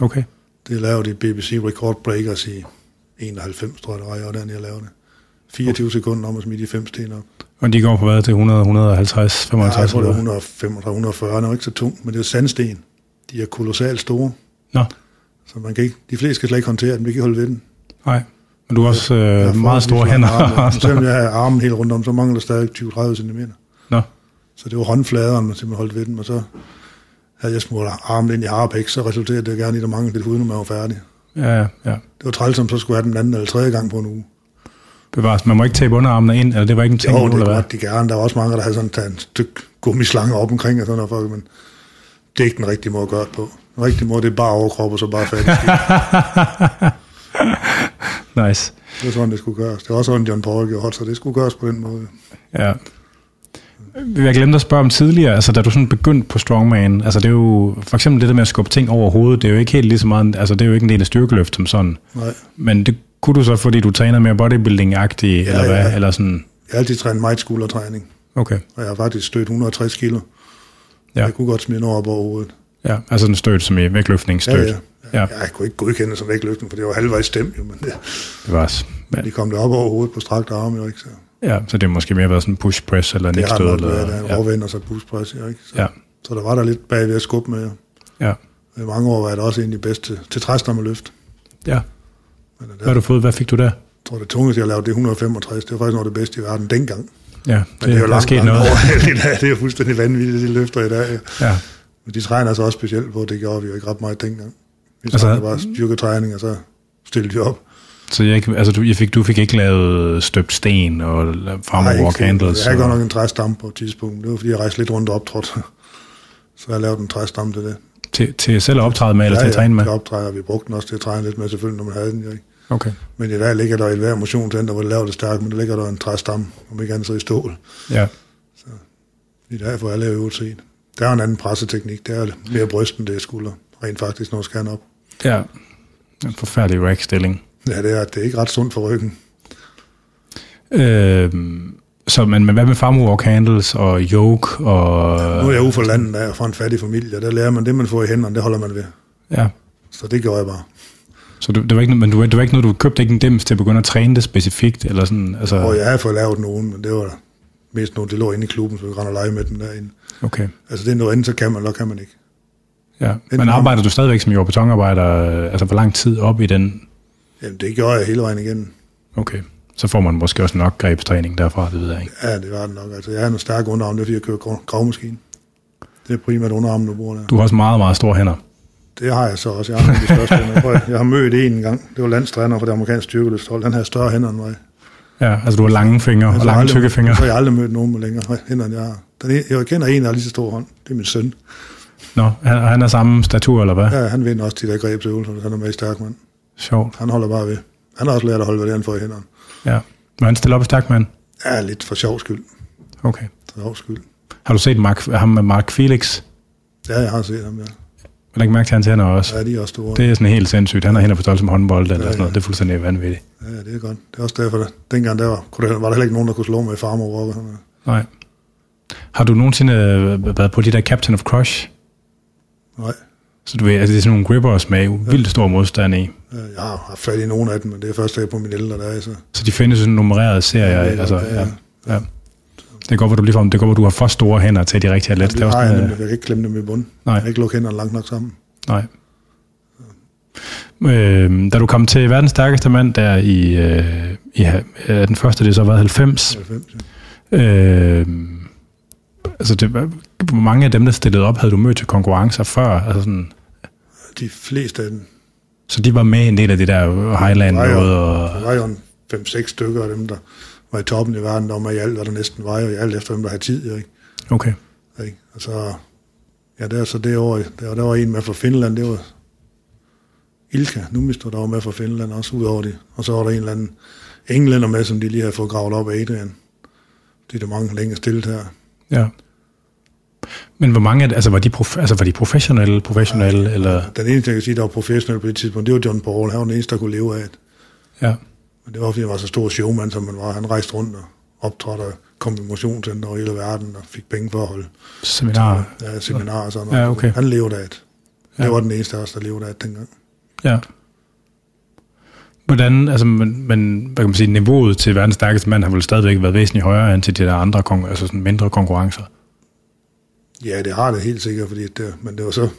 Okay. Det lavede de BBC Record Breakers i 91, tror jeg, det var, jeg var der, jeg lavede det. 24 okay. sekunder om at smide de fem sten op. Og de går på hvad til 100, 150, 55? Ja, jeg tror, det var 135, 140, det var ikke så tungt, men det er sandsten. De er kolossalt store. Nå. Så man kan ikke, de fleste skal slet ikke håndtere den, vi kan ikke holde ved den. Nej, men du har også øh, meget store hænder. Arme. Selvom jeg har armen helt rundt om, så mangler der stadig 20-30 cm. Nå. Så det var håndfladeren, man simpelthen holdt ved den, og så havde jeg smurt armen ind i harpæk, så resulterede det gerne i, at der manglede lidt hud, når man var færdig. Ja, ja. Det var træls, som så skulle have den anden eller tredje gang på en uge. Bevares, man må ikke tabe underarmene ind, eller det var ikke en ting, jo, det var de gerne. Der var også mange, der havde sådan taget en stykke gummislange op omkring og sådan noget, men det er ikke den rigtige måde at gøre det på. Den rigtige måde, det er bare overkrop og så bare fat nice. Det var sådan, det skulle gøres. Det var også sådan, John Paul gjorde, så det skulle gøres på den måde. Ja. Jeg glemte at spørge om tidligere, altså da du sådan begyndte på strongman, altså det er jo, for eksempel det der med at skubbe ting over hovedet, det er jo ikke helt lige så meget, altså det er jo ikke en del af styrkeløft som sådan. Nej. Men det kunne du så, fordi du træner mere bodybuilding-agtig, ja, eller hvad? Ja. Eller sådan? Jeg har altid trænet meget skuldertræning. Okay. Og jeg har faktisk stødt 160 kilo. Ja. Jeg kunne godt smide noget op over hovedet. Ja, altså en støt som i vægtløftningsstøt. Ja, ja. Ja. Jeg kunne ikke godkende det som vægtløftning, for det var halvvejs stemt jo, men det, det var også. Men de kom det op over hovedet på strakt arme, jo ikke? Så. Ja, så det har måske mere været sådan push press eller det stød. Det har eller, været, der er en råvind og så push press, jo ikke? Så, ja. så der var der lidt bagved at skubbe med. Ja. I mange år var jeg også egentlig bedst til, til træstammeløft. Ja. Men der, Hvad har du fået? Hvad fik du der? Jeg tror, det tungeste, jeg lavede, det er 165. Det var faktisk noget af det bedste i verden dengang. Ja, det, Men det er jo langt, sket noget. Over, i dag. Det er jo fuldstændig vanvittigt, de løfter i dag. Ja. Men de træner så også specielt på, det gjorde vi jo ikke ret meget dengang. Vi Altså- altså, bare styrketræning, og så stillede de op. Så jeg, altså, du, jeg fik, du fik ikke lavet støbt sten og walk ikke- handles? Jeg og- godt nok en træstamme på et tidspunkt. Det var, fordi jeg rejste lidt rundt og optrådte. Så jeg lavede en træstamme til det. til, til selv at optræde med, eller til at træne med? til optræde, og vi brugte den også til at træne lidt med, selvfølgelig, når man havde den. Jo, ikke? Okay. Men i dag ligger der i hver motionscenter, hvor det laver det stærkt, men der ligger der en træstamme, om ikke andet så i stål. Ja. I dag får alle øvet set. Der er en anden presseteknik. Det er mere bryst, end det er skulder. Rent faktisk, når skal op. Ja. En forfærdelig rack-stilling. Ja, det er, det er ikke ret sundt for ryggen. Øh, så, men, men hvad med farm walk handles og yoke og... Nu er jeg ude for landet, der er fra en fattig familie, og der lærer man det, man får i hænderne, det holder man ved. Ja. Så det gjorde jeg bare. Så du, det var ikke, men du, det var ikke noget, du købte ikke en dims til at begynde at træne det specifikt, eller sådan, altså... Og jeg havde fået lavet nogen, men det var mest noget, det lå inde i klubben, så vi rende og lege med den derinde. Okay. Altså det er noget andet, så kan man, eller kan man ikke. Ja. Men arbejder du stadigvæk som jord- og betonarbejder, altså hvor lang tid op i den? Jamen det gjorde jeg hele vejen igen. Okay. så får man måske også nok grebstræning derfra, det ved jeg ikke. Ja, det var det nok. Altså, jeg har en stærk underarm, det er fordi, jeg kører grav- gravmaskine. Det er primært underarmen, du bruger der. Du har også meget, meget store hænder. Det har jeg så også. Jeg har, nogle de største hænder. Jeg har mødt en gang. Det var landstræner for det amerikanske styrkeløfthold. Han havde større hænder end mig. Ja, altså du har lange fingre og Altså, lange aldrig- tykke fingre. Så har jeg aldrig mødt nogen med længere hænder, end jeg har. Den jeg kender en, der har lige så stor hånd. Det er min søn. Nå, han, han er samme statur, eller hvad? Ja, han vinder også de der grebsøvelser. Han er med i stærk mand. Sjovt. Han holder bare ved. Han har også lært at holde, hvad det er, han får i hænderne. Ja. Må han stille op i stærk mand? Ja, lidt for sjov skyld. Okay. For sjov skyld. Har du set Mark, ham med Mark Felix? Ja, jeg har set ham, ja. Jeg lægger mærke til hans hænder også. Ja, de er også store. Det er sådan helt sindssygt. Han har hænder på størrelse med håndbold eller Ja, sådan noget. ja. Det er fuldstændig vanvittigt. Ja, det er godt. Det er også derfor, at dengang der var, kunne der, var der heller ikke nogen, der kunne slå mig i walker. Nej. Har du nogensinde øh, været på de der Captain of Crush? Nej, Så du ved, altså det er sådan nogle grippers med vildt stor modstand i. jeg har haft fat i nogle af dem, men det er først dag på mine ældre dage, så Så de findes sådan nummererede serier. Ja, Ja, altså, ja, ja, ja. ja. Det går, hvor du ligefrem, det går, hvor du har for store hænder til de rigtige atleter. det Det har jeg, nemlig. jeg kan ikke klemme dem i bunden. Nej. Jeg kan ikke lukke hænderne langt nok sammen. Nej. Øh, da du kom til verdens stærkeste mand der i, øh, i øh, den første, det så været 90. 90, ja. Øh, altså det, var- hvor mange af dem, der stillede op, havde du mødt til konkurrencer før? Altså sådan, De fleste af dem, så de var med i en del af det der Highland noget. Og, der var jo en 5-6 stykker af dem, der var i toppen i verden, der var i alt, hvad der næsten var, og i alt efter dem, der havde tid, jo, ikke? okay. Ikke? Og så, ja, der, så det år, der, der var en med fra Finland, det var Ilka Numisto, der var med fra Finland også, udover det. Og så var der en eller anden englænder med, som de lige havde fået gravet op af Adrian. Det er der mange længe stillet her. Ja. Men hvor mange, det- altså var de, prof, altså var de professionelle, professionelle, ja, eller? Den eneste, jeg kan sige, der var professionel på det tidspunkt, det var John Paul. Han var den eneste, der kunne leve af det. Ja. Men det var, fordi han var så stor showman, som han var. Han rejste rundt og optrådte og kom i motionscenter over hele verden og fik penge for at holde Seminarer. ja, seminarer og sådan noget. Ja, okay. Han levede af det. Det Ja. var den eneste af os, der levede af det dengang. Ja. Hvordan, altså, men, men hvad kan man sige, niveauet til verdens stærkeste mand har vel stadigvæk været væsentligt højere end til de der andre, konkur- altså sådan mindre konkurrencer. Ja, det har det helt sikkert, fordi det, men det var så...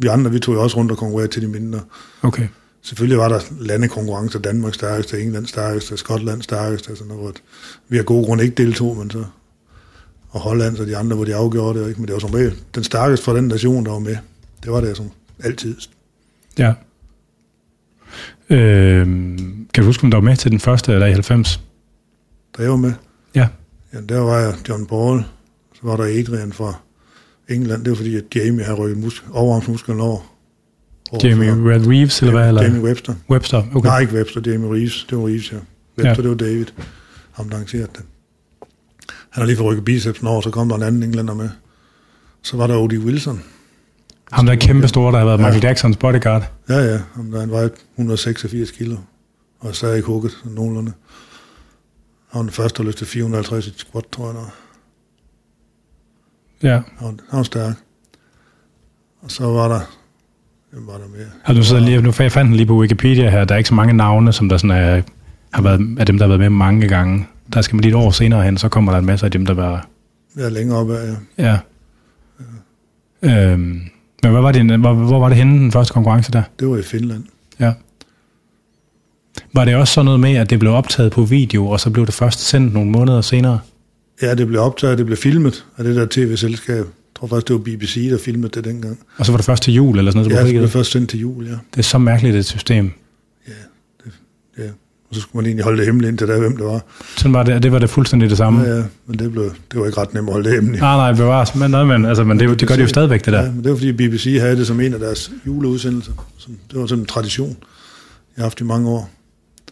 Vi andre, vi tog jo også rundt og konkurrerede til de mindre. Okay. Selvfølgelig var der landekonkurrencer, Danmark stærkeste, England stærkeste, Skotland stærkeste, altså noget, hvor vi af gode grunde ikke deltog, men så og Holland og de andre, hvor de afgjorde det, ikke? men det var som regel den stærkeste fra den nation, der var med. Det var det som altid. Ja. Øh, kan du huske, om du var med til den første, eller i 90? Da jeg var med, Ja. ja, der var jeg John Paul, så var der Adrian fra England, det var fordi, at Jamie havde rykket mus- overarmsmusklen over. over Jamie Red Reeves, eller hvad? Eller? Jamie Webster. Webster, okay. Nej, ikke Webster, Jamie Reeves. Det var Reeves, ja. Webster, Ja. det var David. Ham, der arrangerede det. Han har lige fået rykket bicepsen over, så kom der en anden englænder med. Så var der Odie Wilson. Ham der er kæmpe store, der har været Ja. Michael Jacksons bodyguard. Ja, ja. Ham der, han vejede 186 kilo. Og så er ikke hugget nogenlunde. Han var den første, der løftede 450 i squat, tror jeg. Der. Ja. Han, han var stærk. Og så var der... Hvem var der mere? Har du så lige, nu jeg fandt den lige på Wikipedia her, der er ikke så mange navne, som der sådan er, har været, af dem, der har været med mange gange. Der skal man lige et år senere hen, så kommer der en masse af dem, der var... Ja, længere op ad, ja. Ja. Øhm, men hvad var det, hvor, hvor var det henne, den første konkurrence der? Det var i Finland. Ja. Var det også sådan noget med, at det blev optaget på video, og så blev det først sendt nogle måneder senere? Ja, det blev optaget, det blev filmet af det der tv-selskab. Jeg tror faktisk, det var BBC, der filmede det dengang. Og så var det først til jul, eller sådan noget, Ja, det ja, blev det, først sendt til jul, ja. det er så mærkeligt et system. ja. Og så skulle man egentlig holde det hemmeligt indtil da, hvem det var. Sådan var det, det var det fuldstændig det samme. Ja, ja, men det, blev, det var ikke ret nemt at holde det hemmeligt. Nej, nej, bevares. Men, nej, men, altså, men det, det gør de jo stadigvæk, det der. Ja, men det var fordi BBC havde det som en af deres juleudsendelser. Som, det var sådan en tradition, jeg har haft i mange år.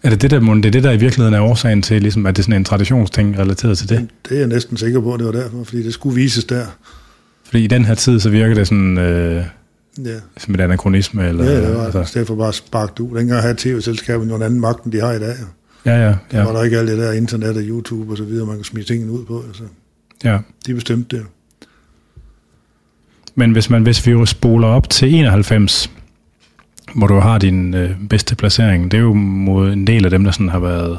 Er det det, der, det er det, der i virkeligheden er årsagen til, ligesom, at det er sådan en traditionsting relateret til det? Det er jeg næsten sikker på, at det var derfor, fordi det skulle vises der. Fordi i den her tid, så virker det sådan, øh, Ja, som et anachronisme. Eller, ja det var altså. i stedet for bare at sparke det ud. Dengang havde tv-selskabet en anden magt, end de har i dag. jo. ja, ja, Der ja, var der ikke alt det der internet og YouTube og så videre, man kan smide tingene ud på. Altså, ja. de bestemte det. Men hvis man hvis vi jo spoler op til 91, hvor du har din øh, bedste placering, det er jo mod en del af dem, der sådan har været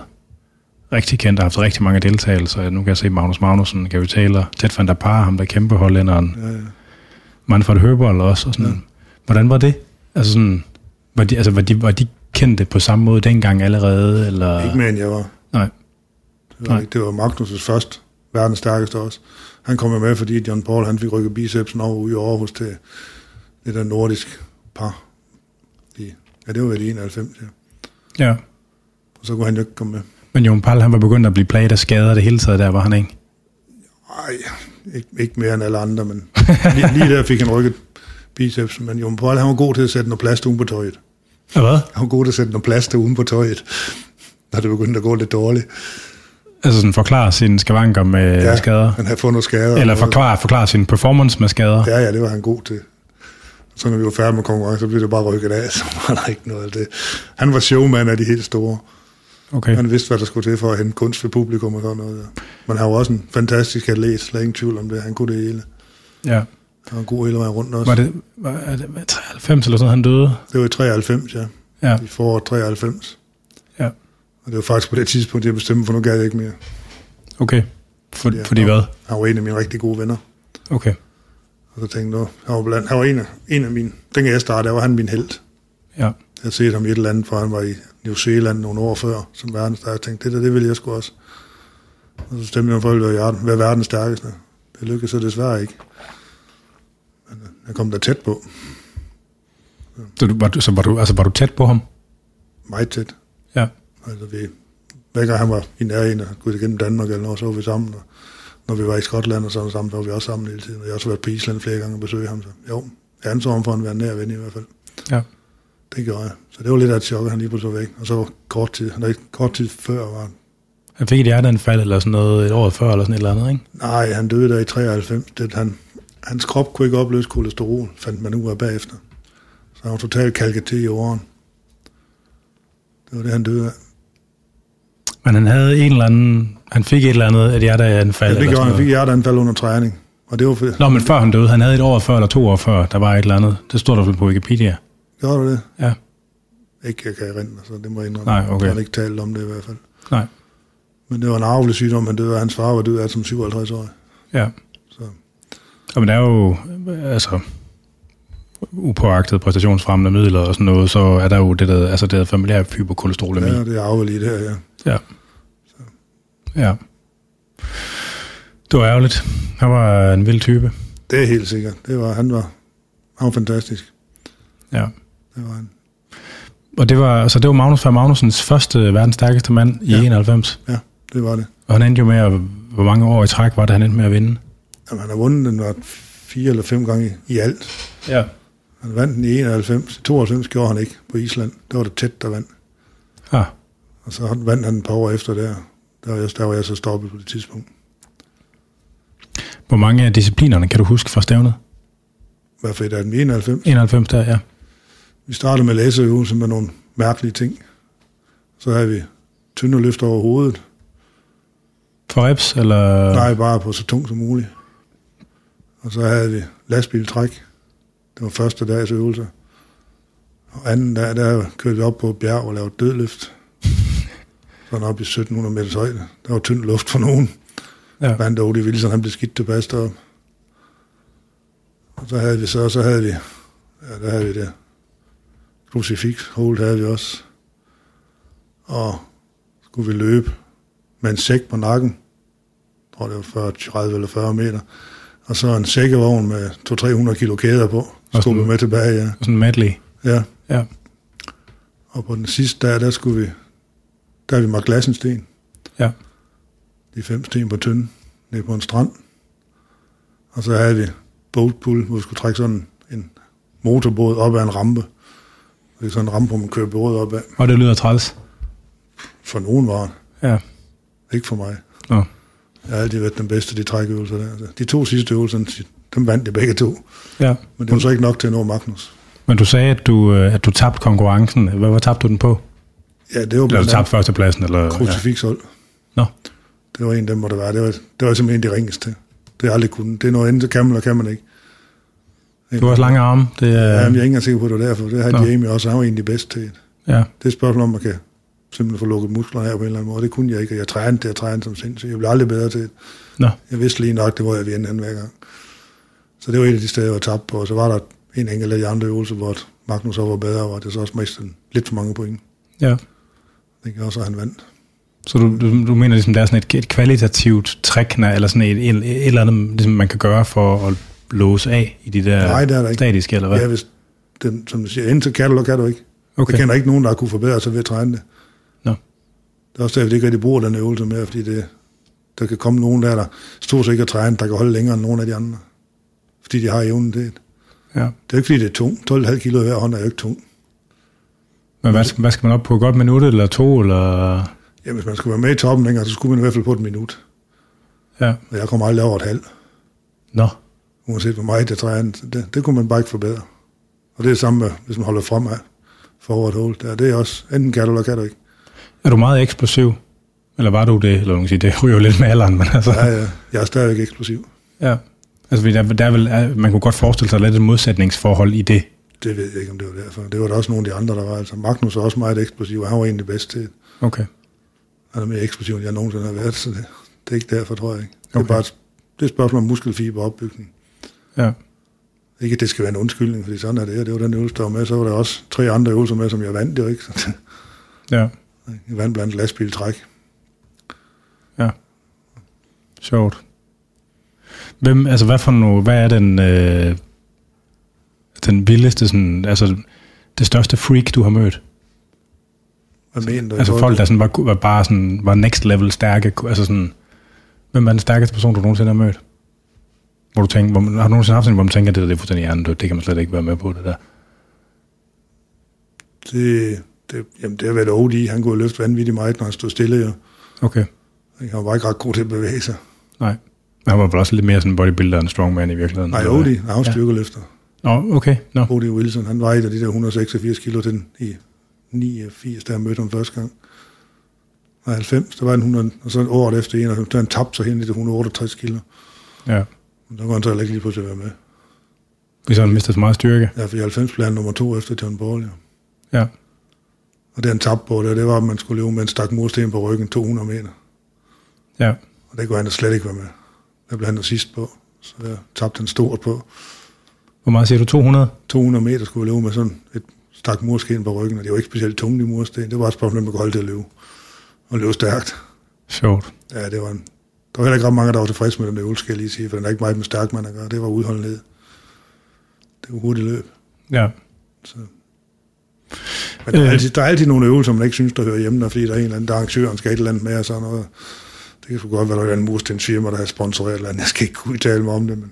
rigtig kendt og haft rigtig mange deltagelser. Nu kan jeg se Magnus Magnussen, Gary Taylor, Ted van der Par, ham der kæmpe hollænderen, Ja, ja. Manfred Høberl også. Og sådan. Ja. Hvordan var det? Altså sådan, var de, altså, var, de, var de kendte på samme måde dengang allerede? Eller? Ikke mere end jeg var. Nej. Det var, Nej. det var Magnus' første verdens stærkeste også. Han kom med, fordi John Paul han fik rykket bicepsen over ude i Aarhus til det der nordisk par. Ja, det var vel i 91, ja. Ja. Og så kunne han jo ikke komme med. Men Jon Pall, han var begyndt at blive plaget af skader det hele taget der, var han ikke? Nej, ikke, ikke mere end alle andre, men lige, lige der fik han rykket bicepsen. Men Jon Paul, han var god til at sætte noget plads uden på tøjet. Ja, hvad? Han var god til at sætte noget plads uden på tøjet, når det begyndte at gå lidt dårligt. Altså sådan forklare sine skavanker med ja. skader? han havde fået nogle skader. Eller forklare, forklare sin performance med skader? Ja, ja, det var han god til. Så når vi var færdige med konkurrence, så blev det bare rykket af, så var der ikke noget af det. Han var showman af de helt store. Okay. Han vidste, hvad der skulle til for at hente kunst ved publikum og sådan noget. Der. Men han var også en fantastisk atlet, slet ingen tvivl om det. Han kunne det hele. Ja. Han var god hele vejen rundt også. Var det, var, er det var 93 eller sådan, han døde? Det var i 93, ja. Ja. I foråret 93. Ja. Og det var faktisk på det tidspunkt, jeg bestemte, for nu gad jeg ikke mere. Okay. For, Ja, fordi og hvad? Han var en af mine rigtig gode venner. Okay. Og så tænkte jeg, han var, blandt, han var en, af, en af mine, dengang jeg startede, der var han min held. Ja. Jeg havde set ham i et eller andet, for han var i New Zealand nogle år før, som verdens stærkeste. Jeg tænkte, det der, det ville jeg sgu også. Og så stemte jeg for, at jeg ville være verdens stærkeste. Det lykkedes så desværre ikke. Men øh, jeg kom der tæt på. Så, du, var, du, så var, du, altså, var du tæt på ham? Meget tæt. Ja. Altså, vi, hver gang han var i nærheden og gået igennem Danmark eller noget, så var vi sammen. Og når vi var i Skotland og sådan sammen, så var vi også sammen hele tiden. Og jeg har også været på Island flere gange og besøgt ham. Så jo, jeg anså ham for at være nær ven i hvert fald. Ja. Det gjorde jeg. Så det var lidt af et chok, at han lige pludselig var væk. Og så kort tid, ikke kort tid før var han. Han fik et hjerteanfald eller sådan noget et år før, eller sådan et eller andet, ikke? Nej, han døde der i 93. Det, han, hans krop kunne ikke opløse kolesterol, fandt man ud af bagefter. Så han var totalt kalket til i åren. Det var det, han døde af. Men han havde en eller anden... Han fik et eller andet et hjerteanfald. Ja, det gjorde han. Fik noget. hjerteanfald under træning. Og det var for, Nå, men før han døde, han havde et år før eller to år før, der var et eller andet. Det stod der vel på Wikipedia. Gjorde du det? Ja. Ikke, jeg kan erindre, så det må jeg indrømme. Nej, okay. Jeg har ikke talt om det i hvert fald. Nej. Men det var en arvelig sygdom, han døde af. Hans far var død af som 57 år. Ja. Så Og men der er jo, altså, upåagtet præstationsfremmende midler og sådan noget, så er der jo det der, altså det der familiære hypokolesterolemi. ja, det er arveligt det her, ja. Ja. Ja. Det var ærgerligt. Han var en vild type. Det er helt sikkert. Det var, han, var, han var fantastisk. Ja. Det var han. Og det var, altså det var Magnus van Magnusens første verdens stærkeste mand i Ja. 91. Ja, det var det. Og han endte jo med at, hvor mange år i træk var det, han endte med at vinde? Jamen, han har vundet den var fire eller fem gange i, alt. Ja. Han vandt den i 91. 92 gjorde han ikke på Island. Der var det tæt, der vandt. Ah, Og så vandt han et par år efter der. Der var jeg, der var jeg så stoppet på det tidspunkt. hvor mange af disciplinerne kan du huske fra stævnet? Hvad for et af dem? 91. 91 der, ja. Vi startede med læseøvelser med nogle mærkelige ting. Så havde vi tynde løft over hovedet. For reps, eller? Nej, bare på så tungt som muligt. Og så havde vi lastbiltræk. Det var første dags øvelse. Og anden dag, der kørte vi op på et bjerg og lavede dødløft. Sådan op i 1700 meters højde. Der var tynd luft for nogen. Ja. Vandt Odie Wilson, han blev skidt tilbage deroppe. Og så havde vi så, så havde vi, ja, der havde vi det. Crucifix hold havde vi også. Og skulle vi løbe med en sæk på nakken. Jeg tror, det var 40, 30 eller 40 meter. Og så en sækkevogn med 200-300 kilo kæder på. Og Skulle vi med tilbage, ja. Sådan medley. ja. Ja. Og på den sidste dag, der skulle vi, der vi magt glassensten. Ja. De fem sten på tynden, nede på en strand. Og så havde vi boatpull, hvor vi skulle trække sådan en motorbåd op ad en rampe. Det er sådan en rampe, hvor man kører båd op ad. Og det lyder træls. For nogen var det. Ja. Ikke for mig. Nå. Jeg har altid været den bedste, de trækøvelser der. Altså, De to sidste øvelser, dem vandt de begge to. Ja. Men det var så ikke nok til at nå Magnus. Men du sagde, at du, øh, at du tabte konkurrencen. Hvad var tabte du den på? Ja, det var Eller andet førstepladsen? Eller, ja. krucifixhold. Nå. Det var en af dem, hvor det var. Det var, det var simpelthen de ringeste. Det har aldrig kunnet. Det er noget andet, kan man, og kan man ikke. Du har også lange arme. Det Ja, er, men jeg er ikke engang sikker på, det var derfor. Det har Nå. Jamie også. Han var egentlig bedst til. Det ja. er et spørgsmål om, man kan simpelthen få lukket musklerne af på en eller anden måde. Det kunne jeg ikke, og jeg trænede det, jeg trænede som sindssygt. Jeg blev aldrig bedre til det. Nå. Jeg vidste lige nok, det var jeg ville anden hver gang. Så det var et af de steder, jeg var tabt på. Og så var der en enkelt af de andre øvelser, hvor Magnus så var bedre, og det så også mistede lidt for mange point. Ja. Det gjorde så, han vandt. Så du, du, du mener ligesom, der er sådan et, et kvalitativt træk, eller sådan et, et, et eller andet, ligesom man kan gøre for at låse af i de der Nej, det er der ikke. statiske, eller hvad? Ja, hvis den, som du siger, indtil kan du, kan du ikke. okay. Jeg kender ikke nogen, der har kunne forbedre sig ved at træne det. Nå. Det er også derfor, de ikke rigtig bruger den øvelse mere, fordi det, der kan komme nogen der, der stort set ikke har trænet, der kan holde længere end nogen af de andre. Fordi de har evnen det. Ja. Det er ikke, fordi det er tungt. 12,5 kilo i hver hånd er jo ikke tung. Men hvad, skal- hvad skal man op på? Godt minut eller to? Eller? Ja, hvis man skulle være med i toppen længere, så skulle man i hvert fald på et minut. Ja. Og jeg kommer aldrig over et halvt, Nå. uanset hvor meget jeg træner. Det, det kunne man bare ikke forbedre. Og det er det samme, med, hvis man holder fremad for et hul. Der, det er også, enten kan du, eller kan du ikke. Er du meget eksplosiv? Eller var du det? Eller man sige, det ryger jo lidt med alderen, men altså... Ja, ja, jeg er stadigvæk eksplosiv. Ja. Altså, der, der er er- man kunne godt forestille sig lidt et modsætningsforhold i det. Det ved jeg ikke, om det var derfor. Det var der også nogle af de andre, der var. Altså, Magnus er også meget eksplosiv, og han var egentlig bedst til. Okay. Han er mere eksplosiv, end jeg nogensinde har været, så det, det er ikke derfor, tror jeg ikke. Det er Okay. bare et, det er et spørgsmål om muskelfiber og opbygning. Ja. Ikke, at det skal være en undskyldning, fordi sådan er det. Og det var den øvelse, der var med. Så var der også tre andre øvelser med, som jeg vandt jo ikke. Så det, Ja. jeg vandt blandt lastbiltræk. Ja. Sjovt. Hvem, altså hvad for noget, hvad er den, øh, den vildeste, sådan, altså det største freak, du har mødt? Hvad mener du? Altså folk, der sådan var, var bare sådan, var next level stærke, altså sådan, hvem er den stærkeste person, du nogensinde har mødt? Hvor du tænker, hvor har du nogensinde haft sådan, en, hvor man tænker, det der det er fuldstændig hjernedødt, det kan man slet ikke være med på, det der. Det, det, jamen, det har været OD. Han kunne løfte vanvittigt meget, når han stod stille. Jo. Okay. Han var bare ikke ret god til at bevæge sig. Nej. Men han var vel også lidt mere sådan bodybuilder end strongman i virkeligheden. Nej, OD. Han var styrkeløfter. Nå, okay. Nå. OD Wilson. Han vejede de der 186 kilo til den i 89, da jeg mødte ham første gang. Og 90, der var han 100, og så året efter 91, der han tabte sig hen i det 168 kilo. Ja. Men der kunne han så heller ikke lige pludselig være med. Hvis han mistet så meget styrke. Ja, for i 90 blev han nummer to efter John Ball, ja. Ja. Og det han tabte på det, det var, at man skulle leve med en stak mursten på ryggen 200 meter. Ja. Og det kunne han da slet ikke være med. Der blev han der sidst på. Så der tabte han stort på. Hvor meget siger du? 200? 200 meter skulle vi leve med sådan et stak mursten på ryggen, og det var ikke specielt tungt i mursten. Det var et spørgsmål, om kunne holde til at løbe. Og løbe stærkt. Sjovt. Ja, det var en, der var heller ikke ret mange, der var tilfredse med den øvelse, skal jeg lige sige, for den er ikke meget med stærk man at gøre. Det var udholdenhed. Det var hurtigt løb. Ja. Så. Men der er, Øh. altid, der er altid nogle øvelser, man ikke synes, der hører hjemme, der, fordi der er en eller anden, der arrangøren skal et eller andet med, og sådan noget. Det kan sgu godt være, der er en murstensfirma, der har sponsoreret et eller andet. Jeg skal ikke kunne udtale mig om det, men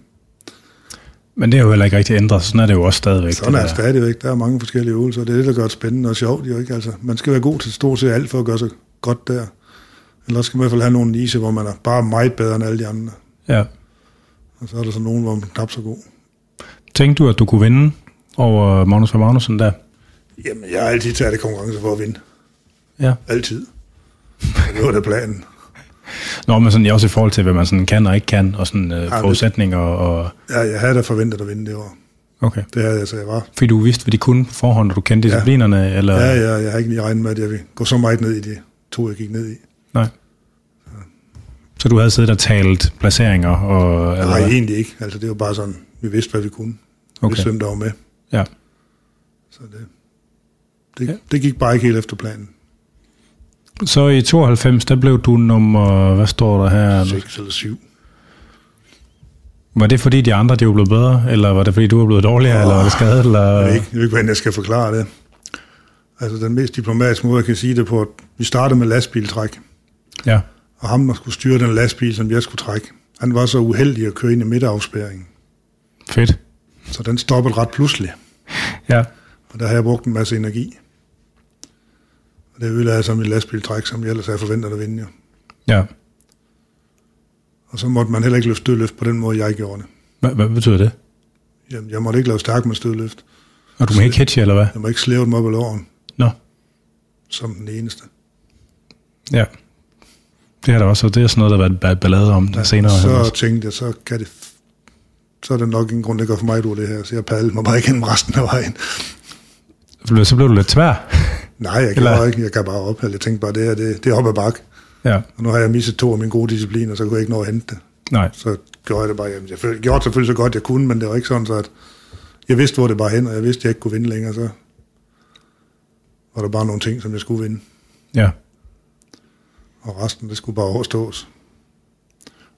Men det er jo heller ikke rigtig ændret. Sådan er det jo også stadigvæk. sådan er det der. stadigvæk. Der er mange forskellige øvelser, og det er det, der gør det spændende og sjovt. Jo, ikke? Altså, man skal være god til stort set alt for at gøre sig godt der. Eller skal man i hvert fald have nogle niche, hvor man er bare meget bedre end alle de andre. Ja. Og så er der så nogen, hvor man er knap så god. Tænkte du, at du kunne vinde over Magnus van Magnussen der? Jamen, jeg har altid taget det konkurrence for at vinde. Ja. Altid. Det var da planen. Nå, men sådan, også i forhold til, hvad man sådan kan og ikke kan, og sådan øh, det- forudsætninger og... Ja, jeg havde da forventet at vinde det år. Okay. Det havde jeg, så jeg var. Fordi du vidste, hvad de kunne på forhånd, og du kendte disciplinerne, eller... Ja, ja, jeg har ikke lige regnet med, at jeg ville gå så meget ned i de to, jeg gik ned i. Nej. Så du havde siddet og talt placeringer, og... Eller Nej, hvad? egentlig ikke. Altså, det var bare sådan, vi vidste, hvad vi kunne. Vi Okay. vidste, hvem der var med. Ja. Så det, det, Ja. ja. det gik bare ikke helt efter planen. Så i 92, der blev du nummer... Hvad står der her? 6 eller 7. Var det fordi de andre, de var blevet bedre? Eller var det fordi, du var blevet dårligere? Åh, eller var det skadet? Eller... Jeg ved ikke, jeg ved ikke, hvordan jeg skal forklare det. Altså, den mest diplomatiske måde, jeg kan sige det på, at vi startede med lastbiltræk. Ja. Og ham, der skulle styre den lastbil, som jeg skulle trække, han var så uheldig at køre ind i midterafspærringen. Fedt. Så den stoppede ret pludselig. Ja. Og der har jeg brugt en masse energi. Det ødelagde så mit lastbiltræk, som jeg ellers havde forventet at vinde. Jo. Ja. Og så måtte man heller ikke løfte stødløft på den måde, jeg gjorde det. Hvad, hvad betyder det? Jeg, jeg måtte ikke lave stærk med stødløft. Og du må ikke hedge, eller hvad? Jeg må ikke slæve dem op ad låren, Nå. som den eneste. Ja. Det er der også, og det er sådan noget, der har været- ballade om ja, senere. så også. tænkte jeg, så kan det... Så er det nok ingen grund, der går for mig af det her. Så jeg padlede mig bare igennem resten af vejen. Så blev du lidt tvær. Nej, jeg kan, Eller- bare ikke, jeg kan bare op. Jeg tænkte bare, det her, det, det er op ad bakke. Ja. Og nu har jeg misset to af mine gode discipliner, så kunne jeg ikke nå at hente det. Nej. Så gjorde jeg det bare. Jamen, jeg gjorde selvfølgelig så godt, jeg kunne, men det var ikke sådan, så at jeg vidste, hvor det bare hen, og jeg vidste, at jeg ikke kunne vinde længere, så var der bare nogle ting, som jeg skulle vinde. Ja. og resten, det skulle bare overstås.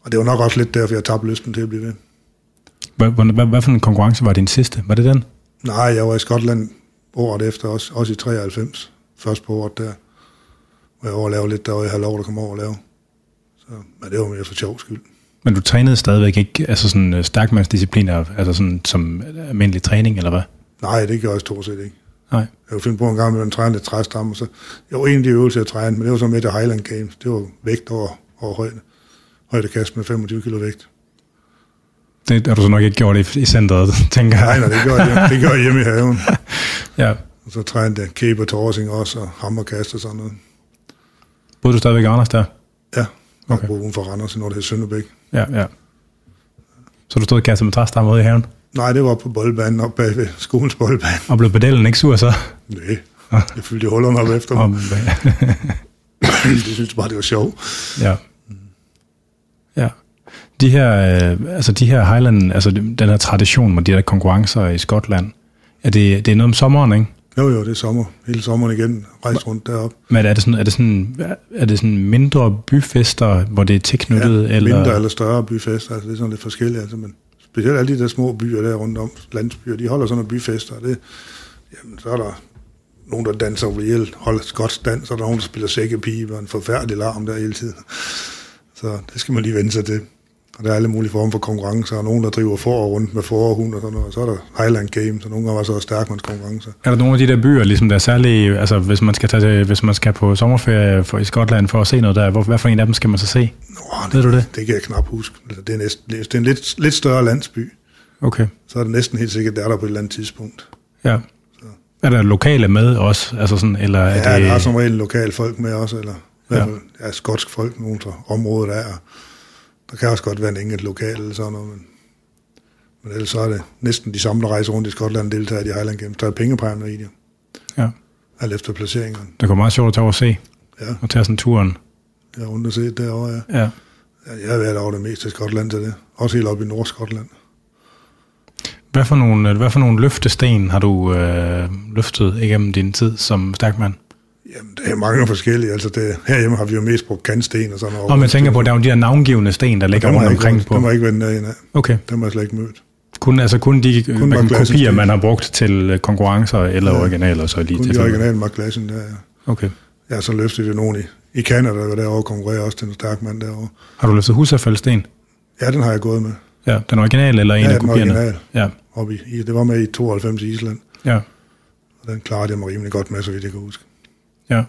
Og det var nok også lidt derfor, jeg tabte lysten til at blive ved. Hvad, hvad, hvad for en konkurrence var din sidste? Var det den? Nej, jeg var i Skotland året efter, også, også i 93. Først på året der. Hvor jeg overlavede lidt, der var jeg havde lov at komme over og lave. Så, men det var mere for sjov skyld. Men du trænede stadigvæk ikke altså sådan uh, stærkmandsdiscipliner, altså sådan som almindelig træning, eller hvad? Nej, det gjorde jeg stort set ikke. Nej. Jeg kunne finde på en gang, at man trænede lidt træstamme, og så, jeg var en af de øvelser, jeg trænede, men det var så med til Highland Games. Det var vægt over, over højde. Højdekast med 25 kilo vægt. Det har du så nok ikke gjort i, i centret, tænker jeg. Nej, nej, det gjorde jeg, det gjorde jeg hjemme i haven. ja. Og så trænede jeg og torsing også, og hammerkast og sådan noget. Boede du stadigvæk i Randers der? Ja, jeg Okay. boede uden for Randers, når det hed Sønderbæk. Ja, ja. Så du stod og kastede med træstamme ude i haven? Nej, det var på boldbanen op bag ved skolens boldbane. Og blev pedellen ikke sur så? Nej, jeg fyldte hullerne op efter mig. Jeg synes bare, det var sjovt. ja. Ja. De her, øh, altså de her Highland, altså den her tradition med de der konkurrencer i Skotland, er det, det er noget om sommeren, ikke? Jo, jo, det er sommer. Hele sommeren igen. Rejse rundt deroppe. Men er det sådan, er det sådan, er det sådan mindre byfester, hvor det er tilknyttet? Ja, eller? mindre eller større byfester. Altså, det er sådan lidt forskelligt. Altså, men specielt alle de der små byer der rundt om, landsbyer, de holder sådan nogle byfester. Det, jamen, så er der nogen, der danser reelt, holder skotsk dans, og der er nogen, der spiller sækkepibe, og en forfærdelig larm der hele tiden. Så det skal man lige vende sig til. Og der er alle mulige former for konkurrencer, og nogen, der driver for rundt med for og sådan noget. Og så er der Highland Games, og nogle gange var så stærkmandskonkurrencer. Er der nogle af de der byer, ligesom der er særlige, altså hvis man skal, tage til, hvis man skal på sommerferie for, i Skotland for at se noget der, hvor, hvad for en af dem skal man så se? Nå, Ved du det? Det kan jeg knap huske. Det er, næsten, det er en lidt, lidt større landsby. Okay, Så er det næsten helt sikkert, der er der på et eller andet tidspunkt. ja. Er der lokale med også, altså sådan, eller er Ja, det... der er som regel lokale folk med også, eller i Ja. hvert fald ja, skotsk folk, nogen fra området der er. Der kan også godt være en enkelt lokal eller sådan noget, men, men ellers så er det næsten de samme, der rejser rundt i Skotland og deltager i de Highland Games. Der er pengepræmier i det, Ja, alt efter placeringerne. det går meget sjovt at tage over og se, Ja, og tage sådan turen. jeg har rundt og set derovre, ja. Ja. ja. Jeg har været over det meste af Skotland til det. Også helt oppe i Nordskotland. Hvad for nogle, hvad for nogle løftesten har du øh, løftet igennem din tid som stærkmand? Jamen, det er mange forskellige. Altså, det, herhjemme har vi jo mest brugt kantsten og sådan noget. Og man tænker på, at der er jo de her navngivende sten, der ligger rundt ikke, omkring været- på. dem har ikke nærheden af. Okay. Dem har jeg slet ikke mødt. Kun, altså kun de kun, kan man, kopier, man har brugt til øh, konkurrencer eller Ja. originaler, så lige Kun til de originale Mark Lassen der, ja. Okay. Jeg har så løftet det nogen i, i Canada, der var derovre konkurrerer også til en stærk mand derovre. Har du løftet husafaldsten? Ja, den har jeg gået med. Ja, den originale eller en Ja, af den kopierne? original. Ja, i, i, det var med i 92 i Island, ja, og den klarede jeg mig rimelig godt med, så vidt jeg kan huske. Ja.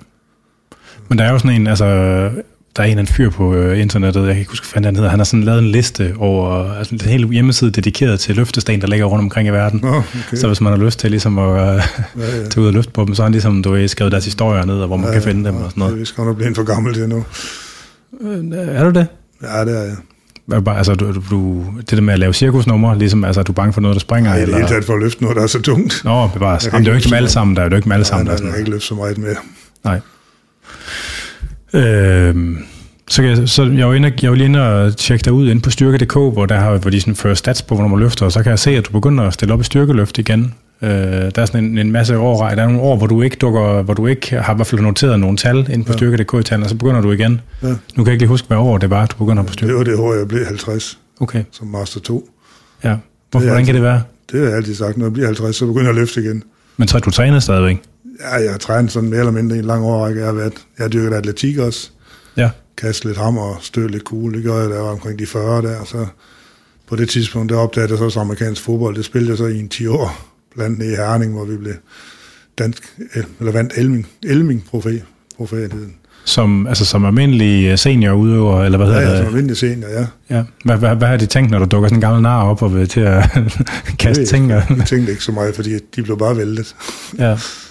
Men der er jo sådan en, altså, der er en eller anden fyr på øh, internettet, jeg kan ikke huske, hvad han hedder, han har sådan lavet en liste over, altså en hel hjemmeside dedikeret til løftesten, der ligger rundt omkring i verden. Nå, okay. Så hvis man har lyst til ligesom at øh, ja, ja. tage ud og løfte på dem, så har han ligesom, du ved, skrevet deres historier ned, og hvor man kan finde dem og sådan Jeg noget. er vist godt nok blevet for gammel til nu. Øh, Er du det? Ja, det er jeg. Altså, du, du, det der med at lave cirkusnumre, ligesom, altså, er du bange for noget, der springer? Nej, i det eller? hele taget for at løfte noget, der er så tungt. Nå, bevares. Jeg Jamen, det er jo ikke dem alle sammen, der er jo ikke dem alle Nej, sammen, der nej, er sådan jeg kan ikke løfte så meget mere. Nej. Øhm, så, kan jeg, så jeg var, inde, jeg var lige inde og tjekke dig ud inde på styrke.dk, hvor, der har, hvor de sådan fører stats på, hvornår man løfter, og så kan jeg se, at du begynder at stille op i styrkeløft igen. Øh, der er sådan en, en masse år, der er nogle år, hvor du ikke, dukker, hvor du ikke har i hvert fald noteret nogle tal inde på ja. Styrke.dk i tallene, og så begynder du igen. Ja. Nu kan jeg ikke lige huske, hvad år det var, du begynder på Det styrke. var det år, jeg blev 50 Okay, som Master 2. ja. Hvorfor, Det hvordan kan det være? Det har jeg altid sagt. Når jeg bliver 50, så begynder jeg at løfte igen. Men så du træner stadigvæk? Ja, jeg har trænet sådan mere eller mindre i en lang årrække. Jeg har, været, jeg har dyrket atletik også. Ja. Kastet lidt hammer og stødt lidt kugle. Det gør jeg, da jeg var omkring de 40 der. Så på det tidspunkt, der opdagede jeg så også amerikansk fodbold. Det spillede jeg så i en 10 år. Blandt andet i Herning, hvor vi blev dansk, eller vandt Elming, Elming profet, profetheden. Som, altså som almindelig øh, seniorudøver, eller hvad Ja, hedder ja, det? som almindelig senior, ja. Ja. Hvad, hvad, hvad har de tænkt, når du dukker sådan en gammel nar op og vil til at kaste ting? Jeg tænkte ikke så meget, fordi de blev bare væltet. ja,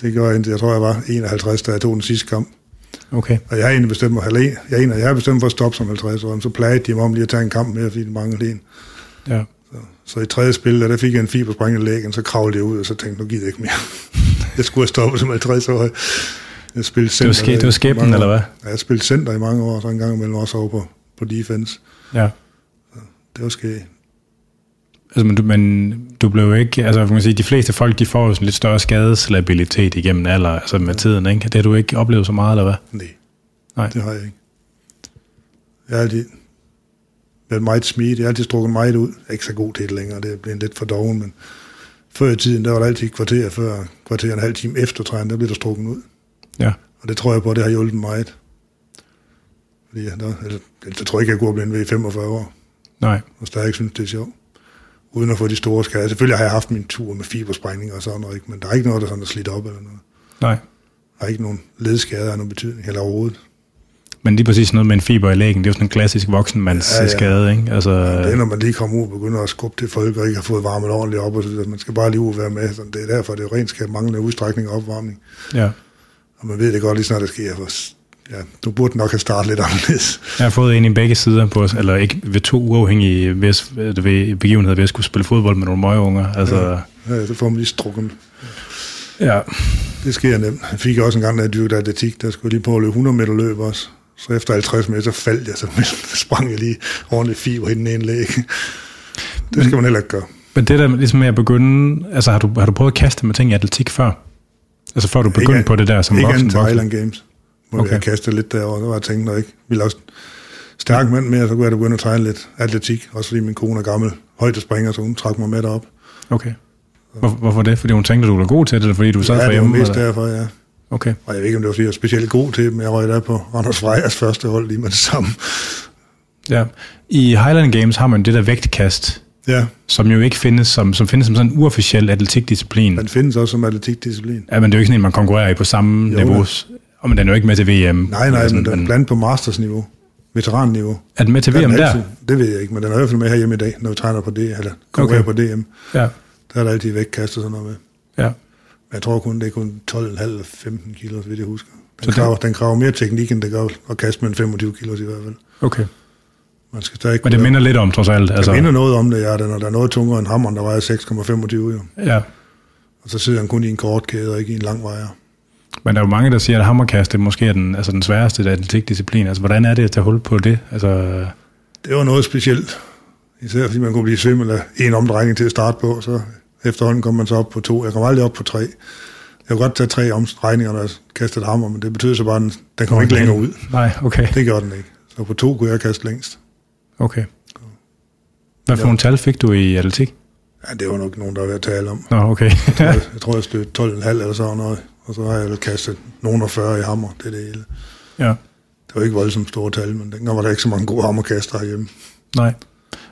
Det gjorde jeg indtil, jeg tror, jeg var 51, da jeg tog den sidste kamp. okay. Og jeg har egentlig bestemt mig, eller en- jeg, er en, jeg har bestemt for at stoppe som 50 år, så plagede de mig om lige at tage en kamp mere, fordi de manglede en. Ja. Så i tredje spil, der, der fik jeg en fibersprængende lægen, så kravlede jeg ud, og så tænkte nu gider jeg ikke mere. jeg skulle have stoppet som 50 år. Jeg spillede Det var, center. ske, det var i skæbnen, eller hvad? Ja, jeg spillede center i mange år, så en gang imellem også over på, på defense. Ja. Det var skægt. Altså, men, du, men du blev ikke, altså kan man sige, de fleste folk, de får jo sådan lidt større skadeslabilitet igennem alder, altså med tiden, ikke? Det har du ikke oplevet så meget, eller hvad? Nej. Nej. Det har jeg ikke. Jeg har altid været meget smidig. Jeg har altid strukket meget ud. Jeg er ikke så god til det længere. Det er blevet lidt for doven, men før i tiden, der var der altid et kvarter før, kvarter en halv time efter træning, der blev der strukket ud. Ja. Og det tror jeg på, det har hjulpet meget. Fordi der, altså, jeg tror ikke, jeg kunne blive ved i 45 år, Nej. og stadig synes, det er sjovt. Uden at få de store skader. Selvfølgelig har jeg haft min tur med fibersprængning og sådan noget, men der er ikke noget, der sådan er slidt op eller noget. Nej. Der er ikke nogen ledskader af nogen betydning, eller overhovedet. Men lige præcis noget med en fiber i lægen, det er jo sådan en klassisk voksenmands Ja, ja, ja. ja. skade, ikke? Altså, Det er, når man lige kommer ud og begynder at skubbe til folk, og ikke har fået varmet ordentligt op, og så man skal bare lige ud og være med. Så det er derfor, det er jo rent skal manglende udstrækning og opvarmning. ja. Og man ved det godt lige snart, det sker. For, ja, du burde nok have startet lidt anderledes. Jeg har fået en i begge sider på, eller ikke ved to uafhængige ved, ved begivenheder, ved at skulle spille fodbold med nogle møgeunger. Altså, Ja, så får man lige strukket. ja. Det sker nemt. Jeg fik også en gang, da jeg dyrkede atletik, der skulle jeg lige på at løbe 100 meter løb også. Så efter 50 meter, faldt jeg, så sprang jeg lige ordentligt fiber i den ene læg. Det skal man heller ikke gøre. Men det der ligesom med at begynde, altså har du, har du prøvet at kaste med ting i atletik før? Altså før du begyndte Ikke- på det der som ikke voksen? voksen? Highland Games, hvor Okay. jeg kastede lidt derovre. Der var jeg tænkt, når jeg ikke ville også stærk mand mere, så kunne jeg da begynde at træne lidt atletik. Også fordi min kone er gammel højdespringer, så hun trak mig med derop. Okay. Hvor, hvorfor det? Fordi hun tænkte, du var god til det, eller fordi du sad ja, for det var hjemme? mest derfor, ja. Okay. Og jeg ved ikke, om det var, fordi jeg var specielt god til det, men jeg røg der på Anders Frejers første hold lige med det samme. Ja. I Highland Games har man det der vægtkast, Ja, som jo ikke findes som, som findes som sådan en uofficiel atletikdisciplin. den findes også som atletikdisciplin. Ja, men det er jo ikke sådan en, man konkurrerer i på samme Jo, niveau. Og men den er jo ikke med til VM. Nej, nej, Altså, men den er blandt på mastersniveau. Veteranniveau. Er den med til VM er der? det ved jeg ikke, men den er i hvert fald med herhjemme i dag, når vi træner på det, eller konkurrerer Okay. på DM. Ja. Der er der altid vægtkast og sådan noget med. ja. Men jeg tror kun, det er kun 12,5 eller 15 kilo, så vidt jeg husker. Så Den, kræver, den kræver mere teknik, end det gør at kaste med en 25 kilo i hvert fald. Okay. Man skal stadig Men det minder lidt om, trods alt. altså, Altså, det minder noget om det, ja, den, og der er noget tungere end hammeren, der vejer 6,25 jo. ja. Og så sidder han kun i en kort kæde og ikke i en lang vejer. Men der er jo mange, der siger, at hammerkast det måske er den, altså den sværeste atletikdisciplin. Altså, hvordan er det at tage hul på det? Altså, Det var noget specielt. Især fordi man kunne blive svimmel af en omdrejning til at starte på, så efterhånden kom man så op på to. Jeg kom aldrig op på tre. Jeg kunne godt tage tre omdrejninger, når jeg kastede hammer, men det betød så bare, at den, den kom ikke længere ud. Nej, okay. Det gjorde den ikke. Så på to kunne jeg kaste længst. okay. Hvad for Ja. nogle tal fik du i atletik? Ja, det var nok nogen, der var ved at tale om. Nå, okay. jeg, jeg tror, jeg stødte 12,5 eller sådan noget. Og så har jeg vel kastet nogen af 40 i hammer. Det er det hele. ja. Det var ikke voldsomt store tal, men dengang var der ikke så mange gode hammerkaster herhjemme. Nej.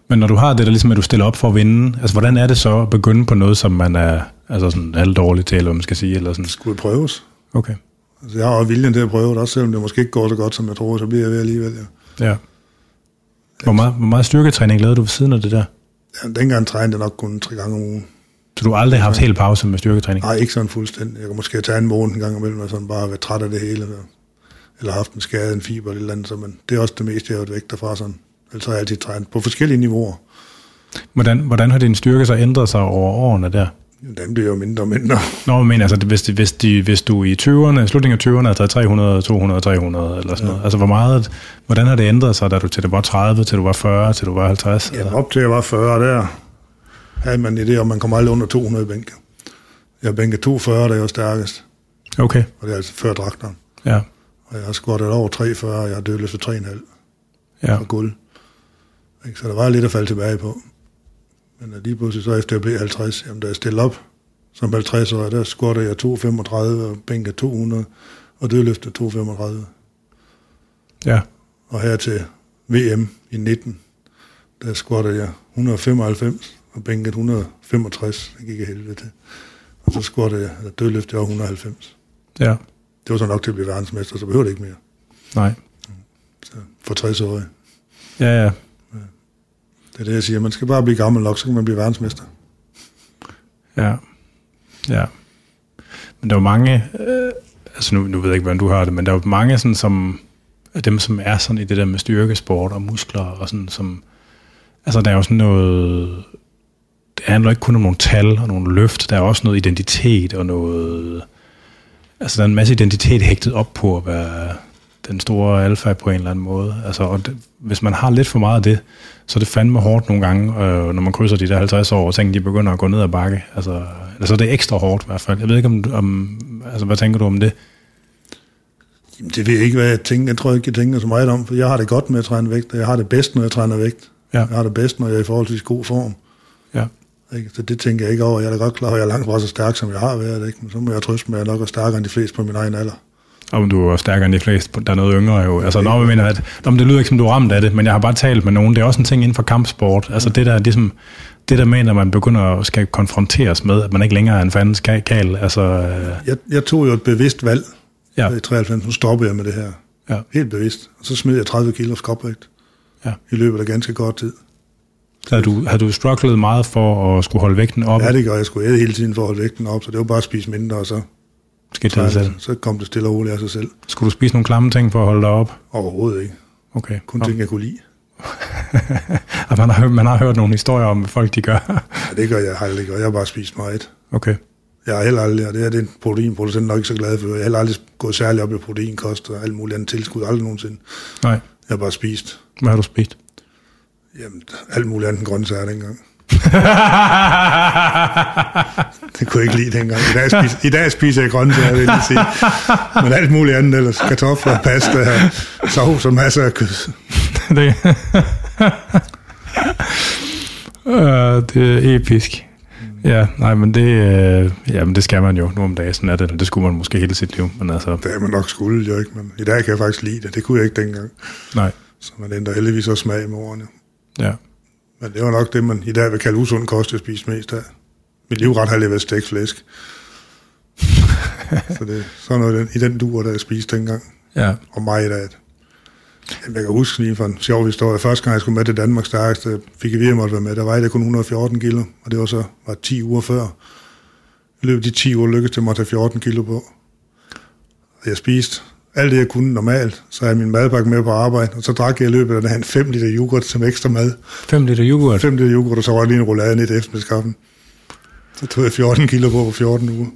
Men når du har det der ligesom, at du stiller op for at vinde, altså hvordan er det så at begynde på noget, som man er altså sådan halvt dårlig til, eller man skal sige, eller sådan? Det skulle prøves. Okay. Altså, jeg har også viljen til at prøve det, også selvom det måske ikke går så godt, som jeg tror, så bliver jeg ved alligevel. Ja. Ja. Hvor meget, hvor meget styrketræning lavede du ved siden af det der? Ja, dengang trænede jeg nok kun tre gange om ugen. Så du har aldrig haft helt pause med styrketræning? Nej, ikke sådan fuldstændig. Jeg kan måske tage en måned en gang imellem, og sådan bare være træt af det hele. Eller, haft en skade, en fiber eller et eller andet. Så, men det er også det meste, jeg har væk derfra. Sådan. Ellers har jeg altid trænet på forskellige niveauer. Hvordan, hvordan har din styrke så ændret sig over årene der? Dem bliver jo mindre og mindre. Nå, men altså, hvis, det- hvis, de, hvis du i 20'erne, slutningen af 20'erne har taget 300, 200, 300 eller sådan noget, altså hvor meget, hvordan har det ændret sig, da du til det var 30, til du var 40, til du var 50? Ja, eller? op til jeg var 40 der, havde man en idé om, man kommer aldrig under 200 i bænke. Jeg bænkede 240, da jeg var stærkest, Okay, og det er altså før dragteren. ja, Og jeg har squattet over 340, og jeg har dødløftet 3,5 ja, og guld. Ikke? Så der var lidt at falde tilbage på. Men øh, lige pludselig så efter jeg blev 50, jamen da jeg stillede op som 50 år, der squattede jeg 235 og bænkede 200 og dødløftede 235. ja, Og her til VM i 19, der squattede jeg 195 og bænkede 165. Det gik jeg helvede til. Og så squattede jeg, dødløftede jeg 190. ja, Det var så nok til at blive verdensmester, så behøvede det ikke mere. nej, Så for 60 år. ja, ja, Det er det, jeg siger. Man skal bare blive gammel nok, så kan man blive verdensmester. ja, ja. Men der er jo mange, øh, altså nu, nu ved jeg ikke, hvordan du har det, men der er jo mange sådan, som, af dem, som er sådan i det der med styrkesport og muskler og sådan, som, altså der er jo sådan noget, det handler ikke kun om nogle tal og nogle løft, der er også noget identitet og noget, altså der er en masse identitet hægtet op på at være den store alfa på en eller anden måde. Altså, og det, hvis man har lidt for meget af det, så er det fandme hårdt nogle gange, øh, når man krydser de der 50 år, og tænker, de begynder at gå ned ad bakke. Altså, eller så er det ekstra hårdt i hvert fald. Jeg ved ikke, om, om altså, hvad tænker du om det? Jamen, det ved jeg ikke, hvad jeg tænker. Jeg tror ikke, jeg tænker så meget om, for jeg har det godt med at træne vægt, og jeg har det bedst, når jeg træner vægt. Ja. Jeg har det bedst, når jeg er i forholdsvis god form. Ja. Ikke? Så det tænker jeg ikke over. Jeg er da godt klar, at jeg er langt fra så stærk, som jeg har været. Ikke? Men så må jeg trøste med, at jeg nok er stærkere end de fleste på min egen alder. Om du er stærkere end de fleste, der er noget yngre jo. Altså, når jeg mener, at om det lyder ikke som, du er ramt af det, men jeg har bare talt med nogen. Det er også en ting inden for kampsport. Altså det der, ligesom, det der med, når man begynder at skal konfronteres med, at man ikke længere er en fandens ka- kal. Altså, øh, Jeg, jeg tog jo et bevidst valg ja, i 93. Nu stoppede jeg med det her. ja, Helt bevidst. Og så smed jeg 30 kilo skopvægt ja. i løbet af ganske kort tid. Har du, har du strugglet meget for at skulle holde vægten op? Ja, det gør jeg. Jeg skulle æde hele tiden for at holde vægten op, så det var bare at spise mindre, og så, Skal det selv? så kom det stille og roligt af sig selv. Skulle du spise nogle klamme ting for at holde dig op? Overhovedet ikke. Okay. Kun Nå. ting, jeg kunne lide. Man, har, man har hørt nogle historier om, hvad folk de gør. Ja, det gør jeg aldrig, og jeg har bare spist meget. okay. Jeg har heller aldrig, og det er det er en proteinproducent nok ikke så glad for. Jeg har heller aldrig gået særlig op i proteinkost og alt muligt andet tilskud. Aldrig nogensinde. Nej. Jeg har bare spist. Hvad har du spist? Jamen, alt muligt andet end grøntsager dengang. Det kunne jeg ikke lide dengang. I dag, spiser, i dag spiser jeg grøntsager, vil jeg sige. Men alt muligt andet ellers. Kartofler, pasta, sovs og masser af kød. det, uh, det er episk. Ja, nej, men det, øh, ja, men det skal man jo nu om dagen. Sådan er det. Det skulle man måske hele sit liv. Men altså, Det er man nok skulle jo ikke, men i dag kan jeg faktisk lide det. Det kunne jeg ikke dengang. nej. Så man ændrer heldigvis også smag med årene. Ja. Men det var nok det, man i dag vil kalde usund kost, jeg spiser mest af. Mit livret har lige været stegt flæsk. så det er sådan noget i den, i den duer, der jeg spiste dengang. Ja. Og af det. Jamen, jeg kan huske lige for en sjov historie. Første gang, jeg skulle med til Danmarks stærkeste, fik jeg virkelig måtte være med. Der vejede jeg kun 114 kilo, og det var så var 10 uger før. I løbet af de 10 uger lykkedes det mig at tage 14 kilo på. Og jeg spiste alt det, jeg kunne normalt. Så havde jeg min madpakke med på arbejde, og så drak jeg i løbet af dagen 5 liter yoghurt som ekstra mad. 5 liter yoghurt. 5 liter yoghurt, og så var jeg lige en roulade i eftermiddagskaffen. Så tog jeg 14 kilo på på 14 uger.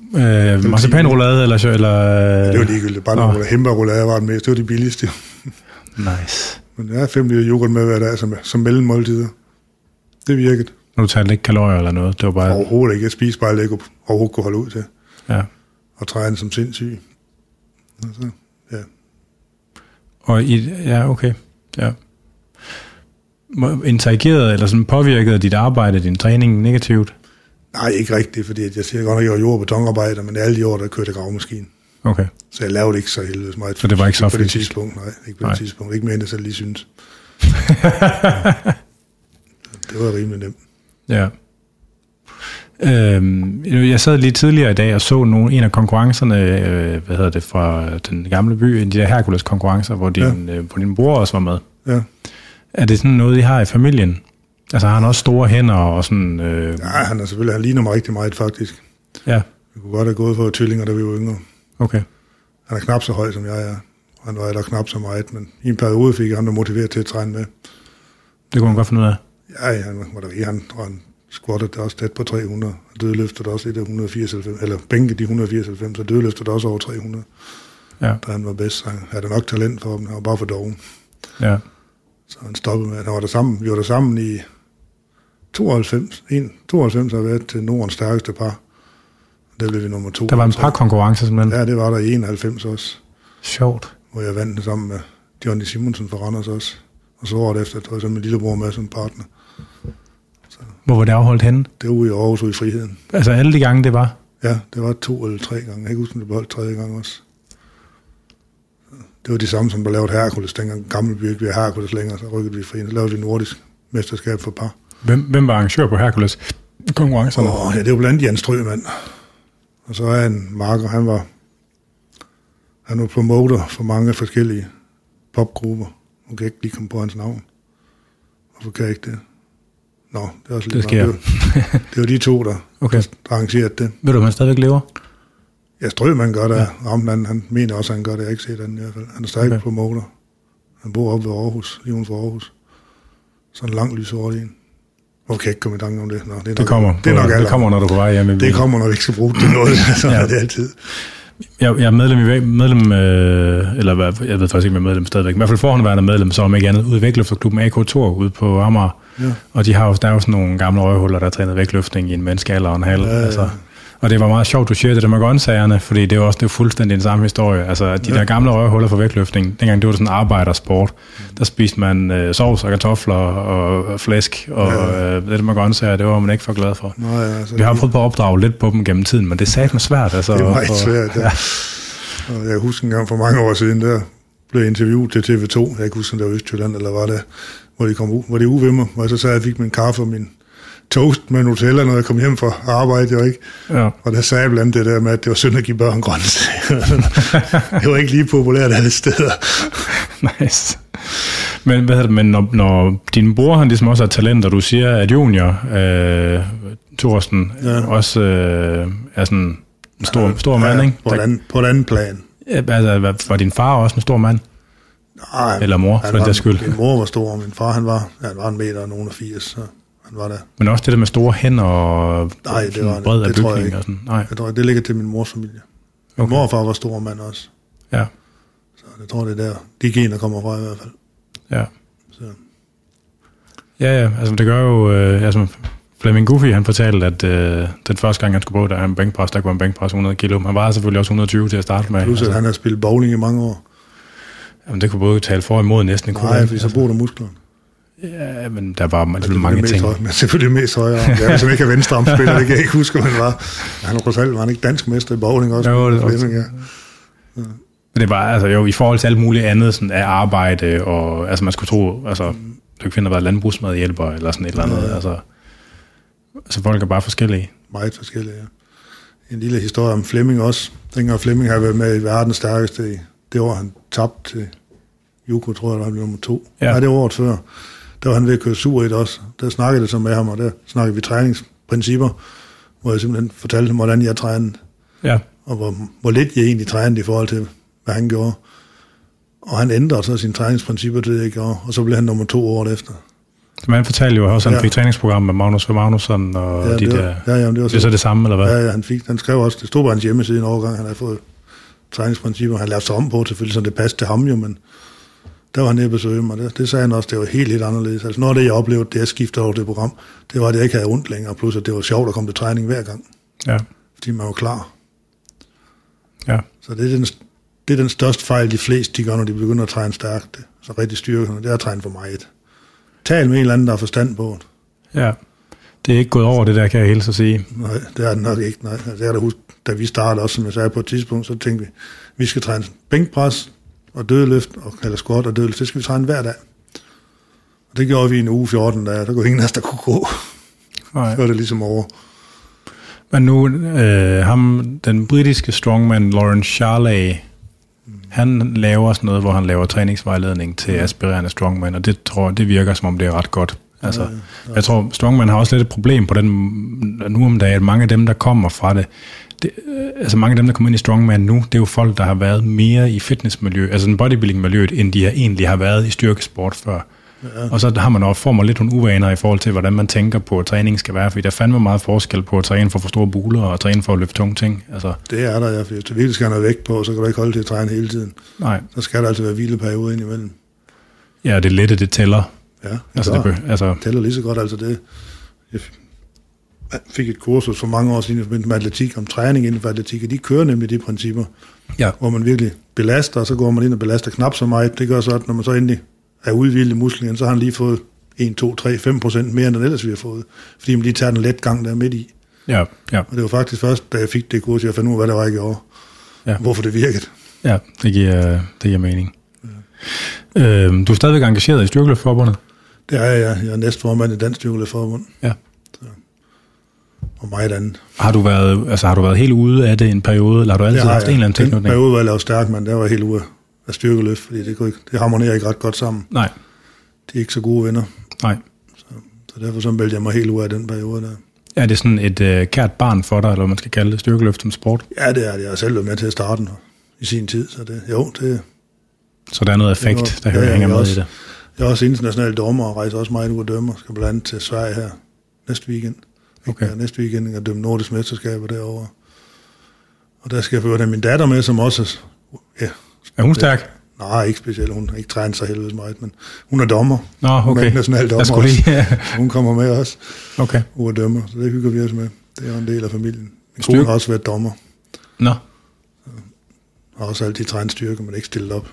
Øh, marcipanroulade eller... eller Det var ligegyldigt. Bare nogle himba var det mest. Det var de billigste. Nice. Men jeg har 5 liter yoghurt med hver dag som, som mellemmåltider. Det virkede. Nu talte ikke kalorier eller noget. Det var bare... Overhovedet ikke. Jeg spiste bare, kunne, overhovedet kunne holde ud til. Ja. Og træne som sindssyg. Og så, ja. Og i, ja, okay. Ja. Interagerede eller sådan påvirkede dit arbejde, din træning negativt? Nej, ikke rigtigt, fordi jeg siger godt nok, jeg var jord- og betonarbejder, men alle de år, der kørte jeg gravemaskine. Okay. Så jeg lavede ikke så helvedes meget. Så det var ikke så på det tidspunkt, nej. Ikke på Nej. det tidspunkt. Ikke mere, end jeg selv lige synes. det var rimelig nemt. Ja. Øhm, jeg sad lige tidligere i dag og så nogle, en af konkurrencerne, øh, hvad hedder det, fra den gamle by, de der Hercules-konkurrencer, hvor din, ja. øh, hvor din bror også var med. Ja. Er det sådan noget, I har i familien? Altså har han også store hænder og sådan... Øh, ja, han er selvfølgelig, han ligner mig rigtig meget, faktisk. ja, Vi kunne godt have gået for tvillinger, da vi var yngre. okay. Han er knap så høj, som jeg er. Han var heller knap så meget, men i en periode fik jeg ham motiveret til at træne med. Det kunne man godt finde ud af. Ja, han var der han, og han squattede også tæt på 300, og dødløftede også lidt af 194, eller bænke de 194, og dødløftede også over 300, Ja, da han var bedst. Så Han havde nok talent for dem, han var bare for doven. ja. Så han stoppede med, han var der sammen, vi var der sammen i 92. En, 92 har været til Nordens stærkeste par. Der blev vi nummer to. Der var en par konkurrencer simpelthen. Ja, det var der i 91 også, Sjovt. hvor jeg vandt sammen med Johnny Simonsen fra Randers også. Og så året efter, der var så min lillebror med som partner. Hvor var det afholdt henne? Det var ude i Aarhus ude i Friheden. Altså alle de gange, det var? Ja, det var to eller tre gange. Jeg kan huske, det blev holdt tredje gang også. Det var de samme, som der lavede Hercules. Dengang gammel by ikke vi har Hercules længere, så rykkede vi friheden. Så lavede vi nordisk mesterskab for par. Hvem, hvem var arrangør på Hercules? Konkurrencerne? Åh, ja, det var blandt andet Jan Strømand. Og så er en marker, han var, han var promoter for mange forskellige popgrupper. Nu kan jeg ikke lige komme på hans navn. Hvorfor kan jeg ikke det? Nå, det er også lige Det sker. Det, var, det var de to, der, Okay. der arrangerede det. Ved du, om han stadigvæk lever? Ja, Strømand gør det. Ja. Ham, han, han mener også, at han gør det. Jeg har ikke set han i hvert fald. Han er stadig Okay. okay. promoter. Han bor oppe ved Aarhus, lige uden for Aarhus. Sådan en lang lysord i en. Hvorfor kan jeg ikke komme i tanke om det? Nå, det, er Det nok, kommer. Det er nok det kommer, når du er på vej hjem. Det kommer, når vi ikke skal bruge det noget. Sådan ja. er det altid. Jeg, jeg er medlem, i, medlem øh, eller hvad, jeg ved faktisk ikke, om jeg er medlem stadigvæk, i hvert fald forhåndværende medlem, så om ikke andet, ude i vægtløfterklubben AK2 ude på Amager. Ja. Og de har jo, der er jo sådan nogle gamle røghuller, der har trænet vægtløftning i en menneskealder og en halv. Ja, ja. Altså, Og det var meget sjovt, du siger det der med grøntsagerne, fordi det jo også det er fuldstændig den samme historie. Altså, de der gamle røghuller for vægtløftning, dengang det var sådan en arbejdersport, der spiste man øh, sovs og kartofler og flæsk, og ja. øh, det der med grøntsager, det var man ikke for glad for. Nej, altså, Vi har prøvet på at opdrage lidt på dem gennem tiden, men det er satme svært. Altså, det er meget og, svært, ja. ja. Og jeg husker en gang for mange år siden, der blev interviewet til TV2, jeg kan huske, om det var Østjylland, eller var det, hvor de kom ud, hvor de ude ved mig, jeg så sagde, at jeg fik min kaffe og min toast med Nutella, når jeg kom hjem fra arbejde, jo ikke? Ja. Og der sagde jeg blandt det der med, at det var synd at give børn grøntsager. det var ikke lige populært alle steder. nice. Men, hvad det, men når, når din bror han ligesom også har talent, og du siger, at junior, øh, Thorsten, ja. også øh, er sådan en stor, ja, stor mand, ja, ikke? På, der, på et andet plan. Altså, var din far også en stor mand? Nej, Eller mor, for den skyld. Min mor var stor, og min far han var, han var en meter og nogen af 80, så han var der. Men også det der med store hænder og Nej, det var bred det, af det tror jeg ikke. og sådan. Nej. Jeg tror, det ligger til min mors familie. Min Okay. mor og far var store mand også, Ja, så jeg tror, det er der, de gener kommer fra i hvert fald. ja. Så. Ja, ja, altså det gør jo, øh, altså Flemming Goofy, han fortalte, at øh, den første gang, han skulle på, der er en bænkpres, der kunne en bænkpres 100 kilo. Han var selvfølgelig også 120 til at starte med. Plus, at han har spillet bowling i mange år. jamen, det kunne både tale for og imod næsten. Nej, fordi så bruger du musklerne. Ja, men der var Det er mange mest ting. Høj, men selvfølgelig mest højere. Jeg er som ikke er venstrearmspiller, det kan jeg ikke huske, hvad han var. Han var alt, var han ikke dansk mester i bowling også? Jo, det var Flemming, ja. Men det var altså jo i forhold til alt muligt andet sådan af arbejde, og altså man skulle tro, altså du kan finde, at være landbrugsmadhjælper eller sådan et eller andet. Ja, ja. Altså, altså folk er bare forskellige. Meget forskellige, ja. En lille historie om Flemming også. Dengang Flemming har været med i verdens stærkeste i det år, han tabte til Juko, tror jeg, var han blev nummer to. Ja. Ja. Nej, det var året før. Der var han ved at køre sur i det også. Der snakkede det så med ham, og der snakkede vi træningsprincipper, hvor jeg simpelthen fortalte ham, hvordan jeg trænede, Ja, og hvor, hvor lidt jeg egentlig trænede i forhold til, hvad han gjorde. Og han ændrede så sine træningsprincipper til det, jeg gjorde, og så blev han nummer to året efter. man fortalte jo også, at han Ja. fik træningsprogram med Magnus V. Magnusson og Ja, de det var, der. ja, jamen, det var Det er så det samme, eller hvad? Ja, ja, han, fik, han skrev også, det stod på hans hjemmeside en overgang, han havde fået træningsprincipper, han lavede sig om på selvfølgelig, så det passede til ham jo, men der var han nede og besøge mig, det, det sagde han også, det var helt, helt anderledes. Altså noget af det, jeg oplevede, det jeg skiftede over det program, det var, at jeg ikke havde ondt længere, plus at det var sjovt at komme til træning hver gang, Ja, fordi man var klar. ja. Så det er den, det er den største fejl, de fleste de gør, når de begynder at træne stærkt, det, så rigtig styrkende, det er at træne for meget. Tal med en eller anden, der har forstand på det. Ja. Det er ikke gået over det der, kan jeg hilse at sige. Nej, det er det nok ikke. Nej. Altså, jeg kan da huske, da vi startede også, som jeg sagde på et tidspunkt, så tænkte vi, vi skal træne bænkpres og dødeløft, og, eller squat og dødeløft, det skal vi træne hver dag. Og det gjorde vi i en uge 14 dage, der kunne ingen af os, der kunne gå. Nej. Så var det ligesom over. Men nu, øh, ham, den britiske strongman Lawrence Charley, han laver sådan noget, hvor han laver træningsvejledning til aspirerende strongman, og det tror det virker, som om det er ret godt. Altså, jeg tror, strongman har også lidt et problem på den nu om dagen, at mange af dem, der kommer fra det, det, øh, altså mange af dem, der kommer ind i strongman nu, det er jo folk, der har været mere i fitnessmiljø, altså en bodybuilding-miljøet, end de har egentlig har været i styrkesport før. Ja. Og så har man også, får man lidt nogle uvaner i forhold til, hvordan man tænker på, at træning skal være, fordi der er fandme meget forskel på at træne for for store buler og træne for at løfte tunge ting. Altså, Det er der, ja, for hvis du virkelig skal have noget vægt på, så kan du ikke holde til at træne hele tiden. nej. Så skal der altså være hvileperioder indimellem. Ja, det lette, det tæller. Ja, Altså, det det, be- altså, tæller lige så godt. Altså det, fik et kursus for mange år siden i med atletik, om træning inden for atletik, og de kører nemlig de principper, ja. hvor man virkelig belaster, og så går man ind og belaster knap så meget. Det gør så, at når man så endelig er udvildet i musklerne, så har han lige fået 1, 2, 3, 5 procent mere, end den ellers ville have fået, fordi man lige tager den let gang der midt i. Ja, ja, Og det var faktisk først, da jeg fik det kursus, jeg fandt ud af, hvad der var, jeg gjorde. Ja. Hvorfor det virkede. ja, det giver, det giver mening. Ja. Øhm, du er stadigvæk engageret i Styrkeløftforbundet? Det er jeg, jeg er næstformand i Dansk Styrkeløftforbund, Ja. Og meget andet. Har du, været, altså, har du været helt ude af det en periode, eller har du altid har haft en jeg. eller anden Den tilknytning? periode, hvor jeg lavede stærk, men der var helt ude af styrkeløft, fordi det, kunne ikke, det harmonerer ikke ret godt sammen. Nej, De er ikke så gode venner, nej. så derfor så meldte jeg mig helt ud af den periode der. Er det sådan et øh, kært barn for dig, eller hvad man skal kalde det, styrkeløft som sport? Ja, det er det. Jeg har selv været med til at starte den i sin tid, så det, jo, det, Så der er noget effekt, Det der var- ja, hænger med også. i det. jeg er også international dommer og rejser også meget ud og dømmer. Skal blandt andet til Sverige her næste weekend. Okay. Ja, næste weekend og dømme nordisk mesterskaber derovre. Og der skal jeg føre min datter med, som også er, ja, Er hun stærk? nej, ikke specielt. Hun ikke trænet sig helvedes meget, men hun er dommer. Nå, Hun er okay. international dommer Jeg skulle lige... Hun kommer med også okay. ud og dømmer, så det hygger vi os med. Det er en del af familien. Konen har også været dommer. Nå. Har også altid trænet styrke, men ikke stillet op.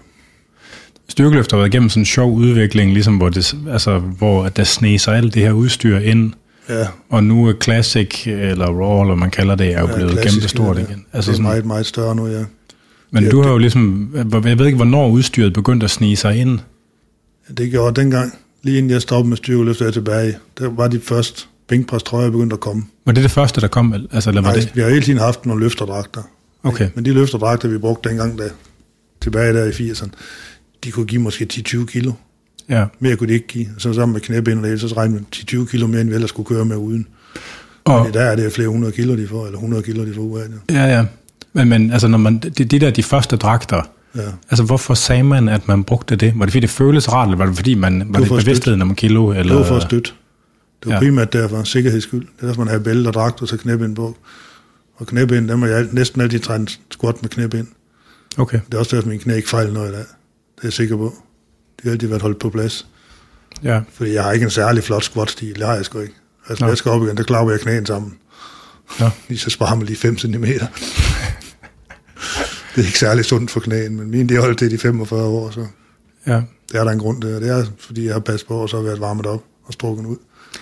Styrkeløft har været igennem sådan en sjov udvikling, ligesom hvor, det, altså, hvor der sneser alt det her udstyr ind, Ja, og nu er Classic, eller Raw, eller man kalder det, er jo ja blevet klassisk, kæmpe stort ja. igen. Altså det er sådan, meget, meget større nu, ja. men ja, du har jo ligesom, jeg ved ikke, hvornår udstyret begyndte at snige sig ind. Det gjorde dengang, lige inden jeg stoppede med styrkeløft, jeg tilbage. Der var de første bænkprestrøjer begyndt at komme. Var det det første, der kom? Altså, eller var Nej, det? vi har hele tiden haft nogle løfterdragter. Okay. Men de løfterdragter, vi brugte dengang, der, tilbage der i 80'erne, de kunne give måske 10-20 kilo. Ja. Mere kunne de ikke give. Så sammen med knæbind og det hele, så regnede vi 10-20 kilo mere, end vi ellers skulle køre med uden. Og, Og der er det flere hundrede kilo, de får, eller 100 kilo, de får ud af det. ja, ja. Men, men altså, når man, de, de der, de første dragter, Ja. altså, hvorfor sagde man, at man brugte det? Var det fordi, det føltes rart, eller var det fordi, man var det at bevidstheden om kilo? Eller? Det var for at støtte. Det var Ja. primært derfor, sikkerheds skyld. Det er derfor, man har bælte og dragt og så knæbind på. Og knæbind, dem har jeg næsten altid trænet squat med knæbind. Okay, Det er også derfor, min knæ ikke fejler noget i dag. Det er jeg sikker på. De har altid været holdt på plads. ja. Fordi jeg har ikke en særlig flot squat-stil. Det har jeg sgu ikke. Altså, når Nå. jeg skal op igen, der klapper jeg knæen sammen. Nå. Lige så sparer man lige 5 cm. det er ikke særlig sundt for knæen, men mine de har holdt til de 45 år, så ja. det er der en grund til. og Det er, fordi jeg har passet på, og så har været varmet op og strukket ud.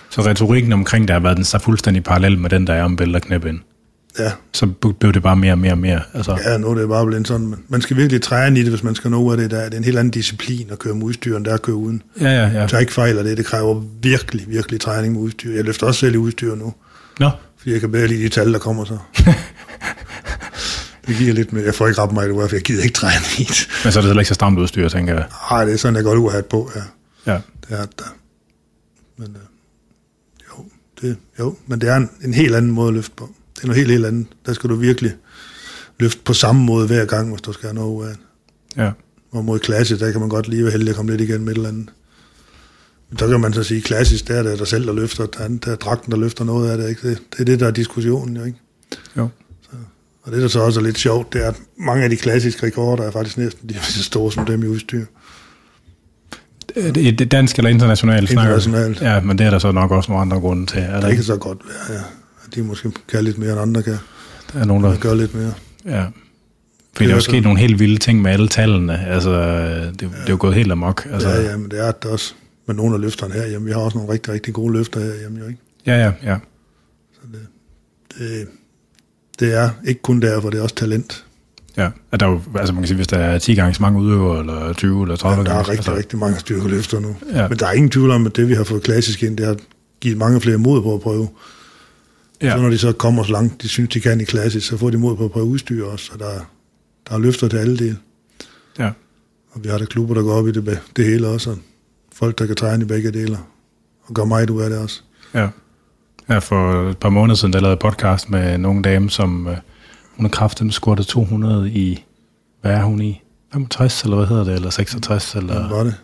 Så retorikken omkring det har været den så fuldstændig parallel med den, der er om bælte og knæbind. Ja, Så blev det bare mere og mere og mere. Altså, ja nu er det bare blevet sådan. Man skal virkelig træne i det, hvis man skal nå ud af det der. Det er en helt anden disciplin at køre med udstyr, end der at køre uden. ja, ja. ja. Jeg tager ikke fejl det. Det kræver virkelig, virkelig træning med udstyr. Jeg løfter også selv i udstyr nu. Nå, Fordi jeg kan bedre lide de tal, der kommer så. det giver lidt mere. Jeg får ikke ret meget ud af, for jeg gider ikke træne i det. men så er det heller ikke så stramt udstyr, tænker jeg. Nej, det er sådan, jeg godt ud at på, ja. Ja. Det er der. Men øh, jo, det, jo, men det er en, en helt anden måde at løfte på. Det er noget helt, helt andet. Der skal du virkelig løfte på samme måde hver gang, hvis du skal have noget ud af det. Ja. Og mod klassisk, der kan man godt lige være heldig at komme lidt igen med et eller andet. Men så kan man så sige, klassisk, der er det dig selv, der løfter, der er, der er dragten, der løfter noget af det. Ikke? Det, det er det, der er diskussionen, jo, ikke? Jo. Og det, der så også er lidt sjovt, det er, at mange af de klassiske rekorder er faktisk næsten lige så store som dem i udstyr. Det det er dansk eller internationalt? Internationalt. Ja, men det er der så nok også nogle andre grunde til. Er der Det ikke? kan så godt være, ja. De måske kan lidt mere, end andre kan. Der er nogen, der... Og gør lidt mere. Ja. Fordi der er Det er jo så- sket nogle helt vilde ting med alle tallene. Altså, det, det er jo gået helt amok. Altså, Ja, ja, men det er det også. Men nogle af løfterne her, jamen, vi har også nogle rigtig, rigtig gode løfter her, jamen, jo ikke? ja, ja, ja. Det, det er ikke kun derfor, det er også talent. ja. At der er jo, altså man kan sige, hvis der er 10 gange så mange udøvere, eller 20 eller 30 Ja, der gange. er rigtig, altså, rigtig mange styrkeløfter nu. Ja. Ja. Men der er ingen tvivl om, at det, vi har fået klassisk ind, det har givet mange flere mod på at prøve. Ja. Så når de så kommer så langt, de synes, de kan i klassisk, så får de mod på at prøve udstyr også. Og der, der er løfter til alle dele. ja. Og vi har der klubber, der går op i det, det hele også. Og folk, der kan træne i begge dele. Og gør meget ud af det også. Ja. ja, for et par måneder siden, der lavede podcast med nogle dame, som øh, hun har kraften squattet 200 i, hvad er hun i? 65, eller hvad hedder det, eller 66, Eller... eller... Var det.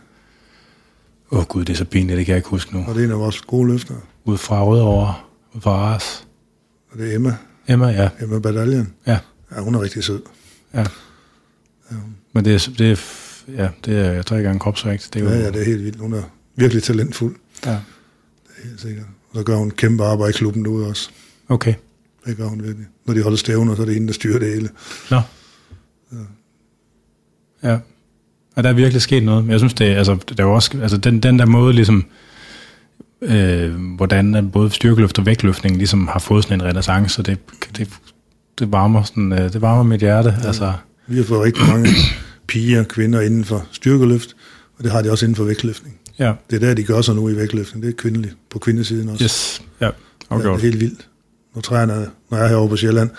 Åh oh, gud, det er så pinligt, det kan jeg ikke huske nu. Og det er en af vores gode løfter. Ud fra Rødovre, Ars. Og det er Emma. Emma, ja. Emma Badaljen. Ja, Ja, hun er rigtig sød. ja. Men det er, det er, ja, det er tre gange kropsvægt. Det er jo, Ja, ja, det er helt vildt. Hun er virkelig talentfuld. ja. Helt sikkert. Og så gør hun kæmpe arbejde i klubben derude også. Okay. Det gør hun virkelig. Når de holder stævner, så er det hende, der styrer det hele. Nå. Ja. Og der er virkelig sket noget. Men jeg synes, det er, altså, der er jo også, altså den, den der måde, ligesom, øh, hvordan at både styrkeløft og vægtløftning ligesom har fået sådan en renaissance, det, det, det varmer, sådan, øh, det varmer mit hjerte. Ja. Altså, Vi har fået rigtig mange piger, kvinder inden for styrkeløft, og det har de også inden for vægtløftning. ja. Det er der, de gør sig nu i vægtløftning. Det er kvindeligt på kvindesiden også. Yes. Ja. ja, Okay. det er helt vildt. Nu træner jeg, når jeg er herovre på Sjælland,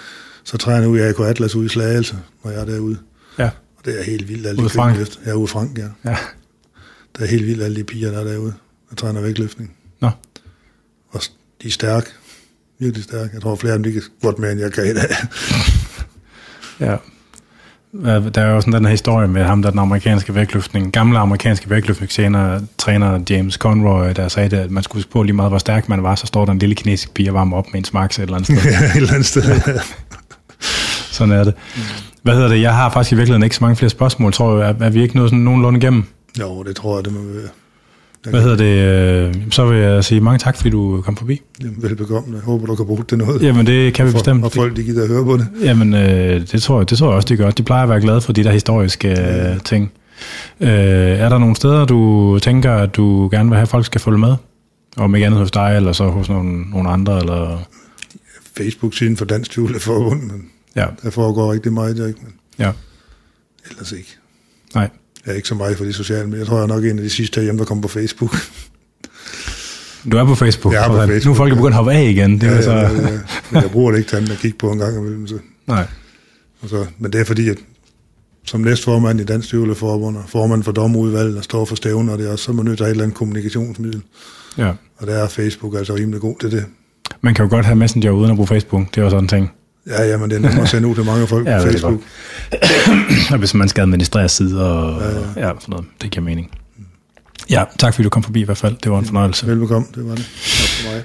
så træner jeg ude i AK Atlas ude i Slagelse, når jeg er derude. Ja. Og det er helt vildt, alle de Frank? kvindeløft. Ja, ude i Frank, ja. Ja. Det er helt vildt, alle de piger, der er derude, der træner vægtløftning. Nå. Og de er stærke. Virkelig stærke. Jeg tror, flere af dem, de kan godt mere, end jeg kan i dag. Ja. Der er jo sådan den her historie med ham, der den amerikanske vægtløftning, gamle amerikanske vægtløftningstræner, træner James Conroy, der sagde at man skulle på lige meget, hvor stærk man var, så står der en lille kinesisk pige og varmer op med en smaks et eller andet sted. et eller andet sted. Sådan er det. Hvad hedder det? Jeg har faktisk i virkeligheden ikke så mange flere spørgsmål, tror jeg. Er, er vi ikke nået sådan nogenlunde igennem? jo, det tror jeg, det må være. Hvad hedder det? øh, Så vil jeg sige mange tak, fordi du kom forbi. Jamen, velbekomme. Jeg håber, du kan bruge det noget. Jamen, det kan vi for, bestemt. Og folk, de gider at høre på det. Jamen, øh, det, tror jeg, det tror jeg også, de gør. De plejer at være glade for de der historiske øh, ting. Øh, er der nogle steder, du tænker, at du gerne vil have, at folk skal følge med? Om ikke andet hos dig, eller så hos nogle, nogle andre, eller... Facebook-siden for Dansk Tvivlerforbund, men Ja, der foregår rigtig meget der, ikke? Men ja. ellers ikke. Nej. Jeg er ikke så meget for de sociale medier. Jeg tror, jeg er nok en af de sidste herhjemme, der kommer på Facebook. Du er på Facebook. Jeg er på. Facebook, Nu er folk ja. begyndt at hoppe af igen. Det er ja, ja, så... ja, ja, men jeg bruger det ikke til andet at kigge på en gang imellem. Så. Nej. Og så, men det er fordi, at som næstformand i Dansk Tvivlerforbund og formand for dommerudvalget og står for stævner, og det er også, så er man nødt til et eller andet kommunikationsmiddel. Ja. Og der er Facebook altså rimelig god til det. Man kan jo godt have Messenger uden at bruge Facebook. Det er jo sådan en ting. Ja, ja, men det er nemmere at sende ud til mange folk Ja, på Facebook. Og hvis man skal administrere sider og ja, ja. ja, sådan noget. Det giver mening. Ja, tak fordi du kom forbi i hvert fald. Det var en fornøjelse. Velbekomme, det var det. Tak for mig.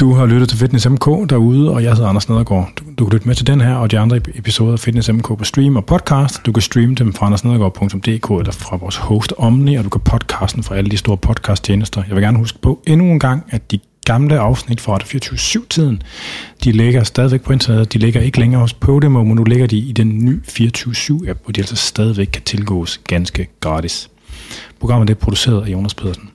Du har lyttet til Fitness MK derude, og jeg hedder Anders Nedergaard. Du, du kan lytte med til den her og de andre episoder af Fitness MK på stream og podcast. Du kan streame dem fra andersnedergaard.dk eller fra vores host Omni, og du kan podcasten fra alle de store podcasttjenester. Jeg vil gerne huske på endnu en gang, at de gamle afsnit fra 24-7-tiden, de ligger stadigvæk på internettet. De ligger ikke længere hos Podimo, men nu ligger de i den nye 24-7-app, hvor de altså stadigvæk kan tilgås ganske gratis. Programmet er produceret af Jonas Pedersen.